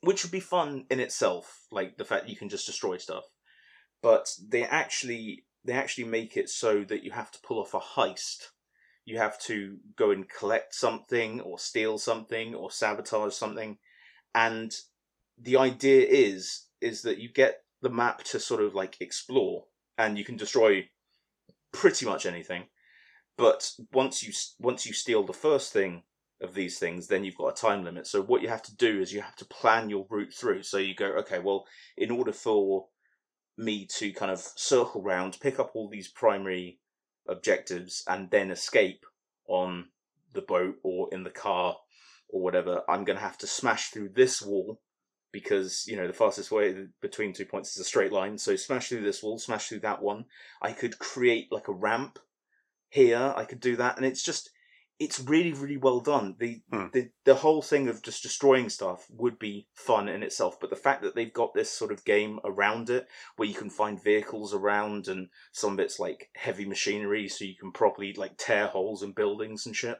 which would be fun in itself. Like the fact you can just destroy stuff, but they actually they actually make it so that you have to pull off a heist. You have to go and collect something, or steal something, or sabotage something, and the idea is is that you get the map to sort of like explore, and you can destroy pretty much anything. But once you once you steal the first thing of these things, then you've got a time limit. So what you have to do is you have to plan your route through. So you go, okay, well, in order for me to kind of circle round, pick up all these primary objectives, and then escape on the boat or in the car or whatever, I'm going to have to smash through this wall because you know the fastest way between two points is a straight line. So smash through this wall, smash through that one. I could create like a ramp here. I could do that, and it's just it's really really well done. The Hmm. the the whole thing of just destroying stuff would be fun in itself, but the fact that they've got this sort of game around it where you can find vehicles around and some of it's like heavy machinery, so you can properly like tear holes in buildings and shit.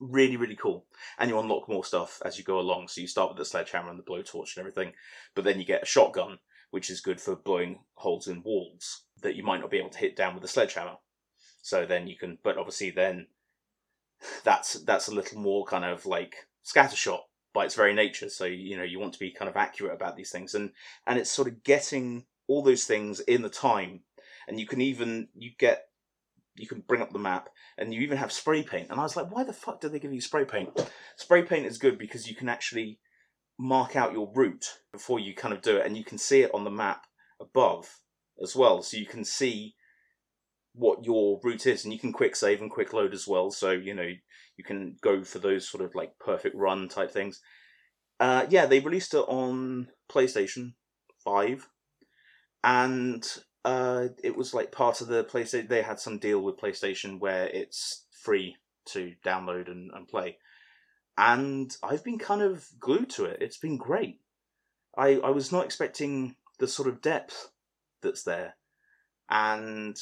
really really cool. And you unlock more stuff as you go along. So you start with the sledgehammer and the blowtorch and everything, but then you get a shotgun, which is good for blowing holes in walls that you might not be able to hit down with a sledgehammer. So then you can, but obviously then that's that's a little more kind of like scattershot by its very nature. So you know you want to be kind of accurate about these things, and and it's sort of getting all those things in the time, and you can even you get you can bring up the map, and you even have spray paint. And I was like, why the fuck do they give you spray paint? Spray paint is good because you can actually mark out your route before you kind of do it, and you can see it on the map above as well, so you can see what your route is, and you can quick save and quick load as well. So you know you can go for those sort of like perfect run type things. Uh, yeah, they released it on PlayStation Five, and uh, it was like part of the PlayStation. They had some deal with PlayStation where it's free to download and, and play, and I've been kind of glued to it. It's been great. I I was not expecting the sort of depth that's there, and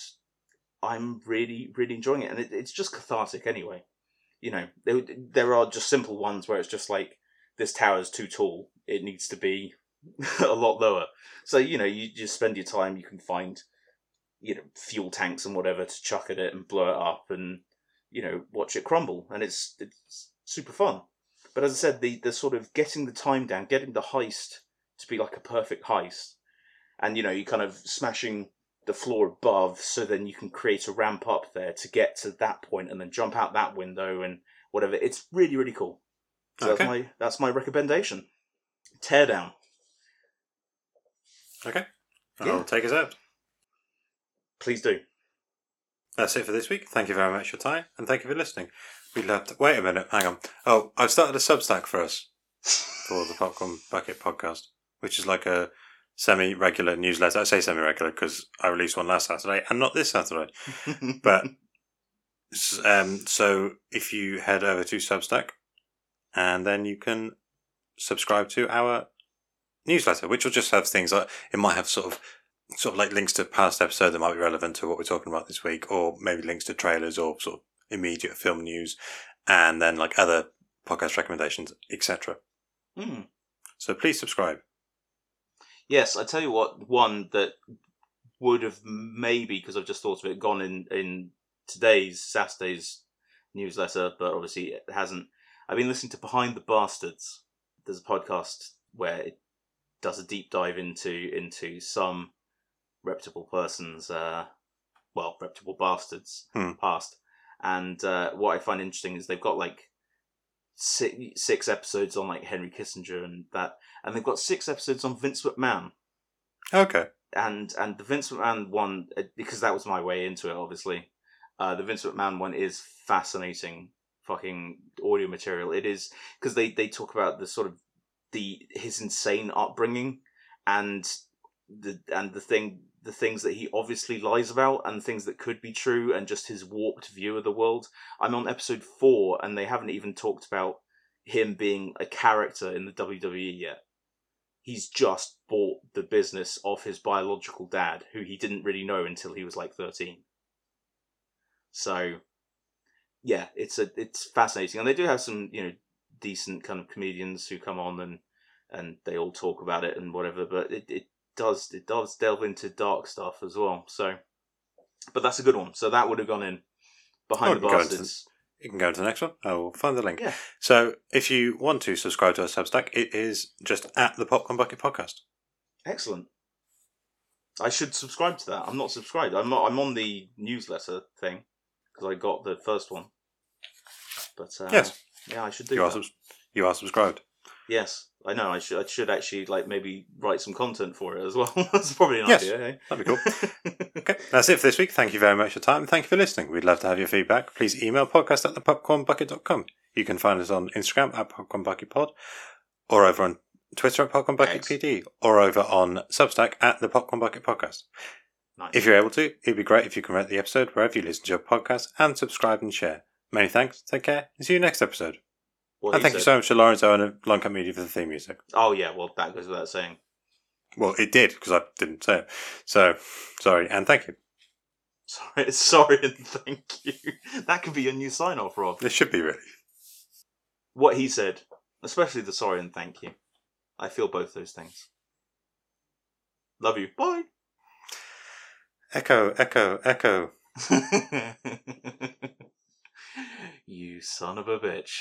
I'm really really enjoying it, and it, it's just cathartic anyway. You know, there there are just simple ones where it's just like this tower is too tall; it needs to be a lot lower. So you know, you just spend your time. You can find you know fuel tanks and whatever to chuck at it and blow it up, and you know watch it crumble, and it's it's super fun. But as I said, the the sort of getting the time down, getting the heist to be like a perfect heist, and you know you kind of smashing the floor above so then you can create a ramp up there to get to that point and then jump out that window and whatever it's really really cool so Okay. that's my that's my recommendation teardown Okay. Yeah. I'll take us out. please do That's it for this week. Thank you very much for your time, and thank you for listening. We'd love to. Wait a minute, hang on. Oh, I've started a Substack for us for the Popcorn Bucket podcast, which is like a semi regular newsletter. I say semi regular because I released one last Saturday and not this Saturday. But um, so if you head over to Substack, and then you can subscribe to our newsletter, which will just have things like it might have sort of sort of like links to past episodes that might be relevant to what we're talking about this week, or maybe links to trailers or sort of immediate film news, and then like other podcast recommendations, etc. Hmm. So please subscribe. Yes i tell you what one that would have maybe because i've just thought of it gone in in today's saturday's newsletter but obviously it hasn't. I've been listening to behind the bastards. There's a podcast where it does a deep dive into into some reputable persons uh well reputable bastards Hmm. past. And uh what i find interesting is they've got like six, six episodes on like henry kissinger and that and they've got six episodes on vince mcmahon Okay. and and the Vince McMahon one uh, because that was my way into it. Obviously, uh, the Vince McMahon one is fascinating. Fucking audio material. It is because they they talk about the sort of the his insane upbringing and the and the thing the things that he obviously lies about and things that could be true and just his warped view of the world. I'm on episode four and they haven't even talked about him being a character in the WWE yet he's just bought the business of his biological dad, who he didn't really know until he was like thirteen. So, yeah, it's a it's fascinating, and they do have some you know decent kind of comedians who come on and and they all talk about it and whatever. But it, it does it does delve into dark stuff as well. So, but that's a good one. So that would have gone in behind Oh, the bastards. You can go to the next one. I will find the link. Yeah. So if you want to subscribe to our Substack, it is just at the Popcorn Bucket Podcast. Excellent. I should subscribe to that. I'm not subscribed. I'm not. I'm on the newsletter thing because I got the first one. But uh, Yes. yeah, I should do You are, that. subs- you are subscribed. yes, I know. I should. I should actually like maybe write some content for it as well. That's probably an Yes. idea. eh? That'd be cool. Okay, that's it for this week. Thank you very much for your time. Thank you for listening. We'd love to have your feedback. Please email podcast at thepopcornbucket.com. You can find us on Instagram at popcornbucketpod or over on Twitter at popcornbucketpd or over on Substack at the Popcorn Bucket Podcast. Nice. If you're able to, it'd be great if you can rate the episode wherever you listen to your podcast and subscribe and share. Many thanks. Take care and see you next episode. What and thank you so much to Laurence Owen of Long Cat Media for the theme music. Oh yeah, well that goes without saying. Well, it did because I didn't say it. So, sorry and thank you. Sorry, sorry, and thank you. That could be your new sign off, Rob. It should be really. what he said, especially the sorry and thank you. I feel both those things. Love you. Bye. Echo, echo, echo. you son of a bitch.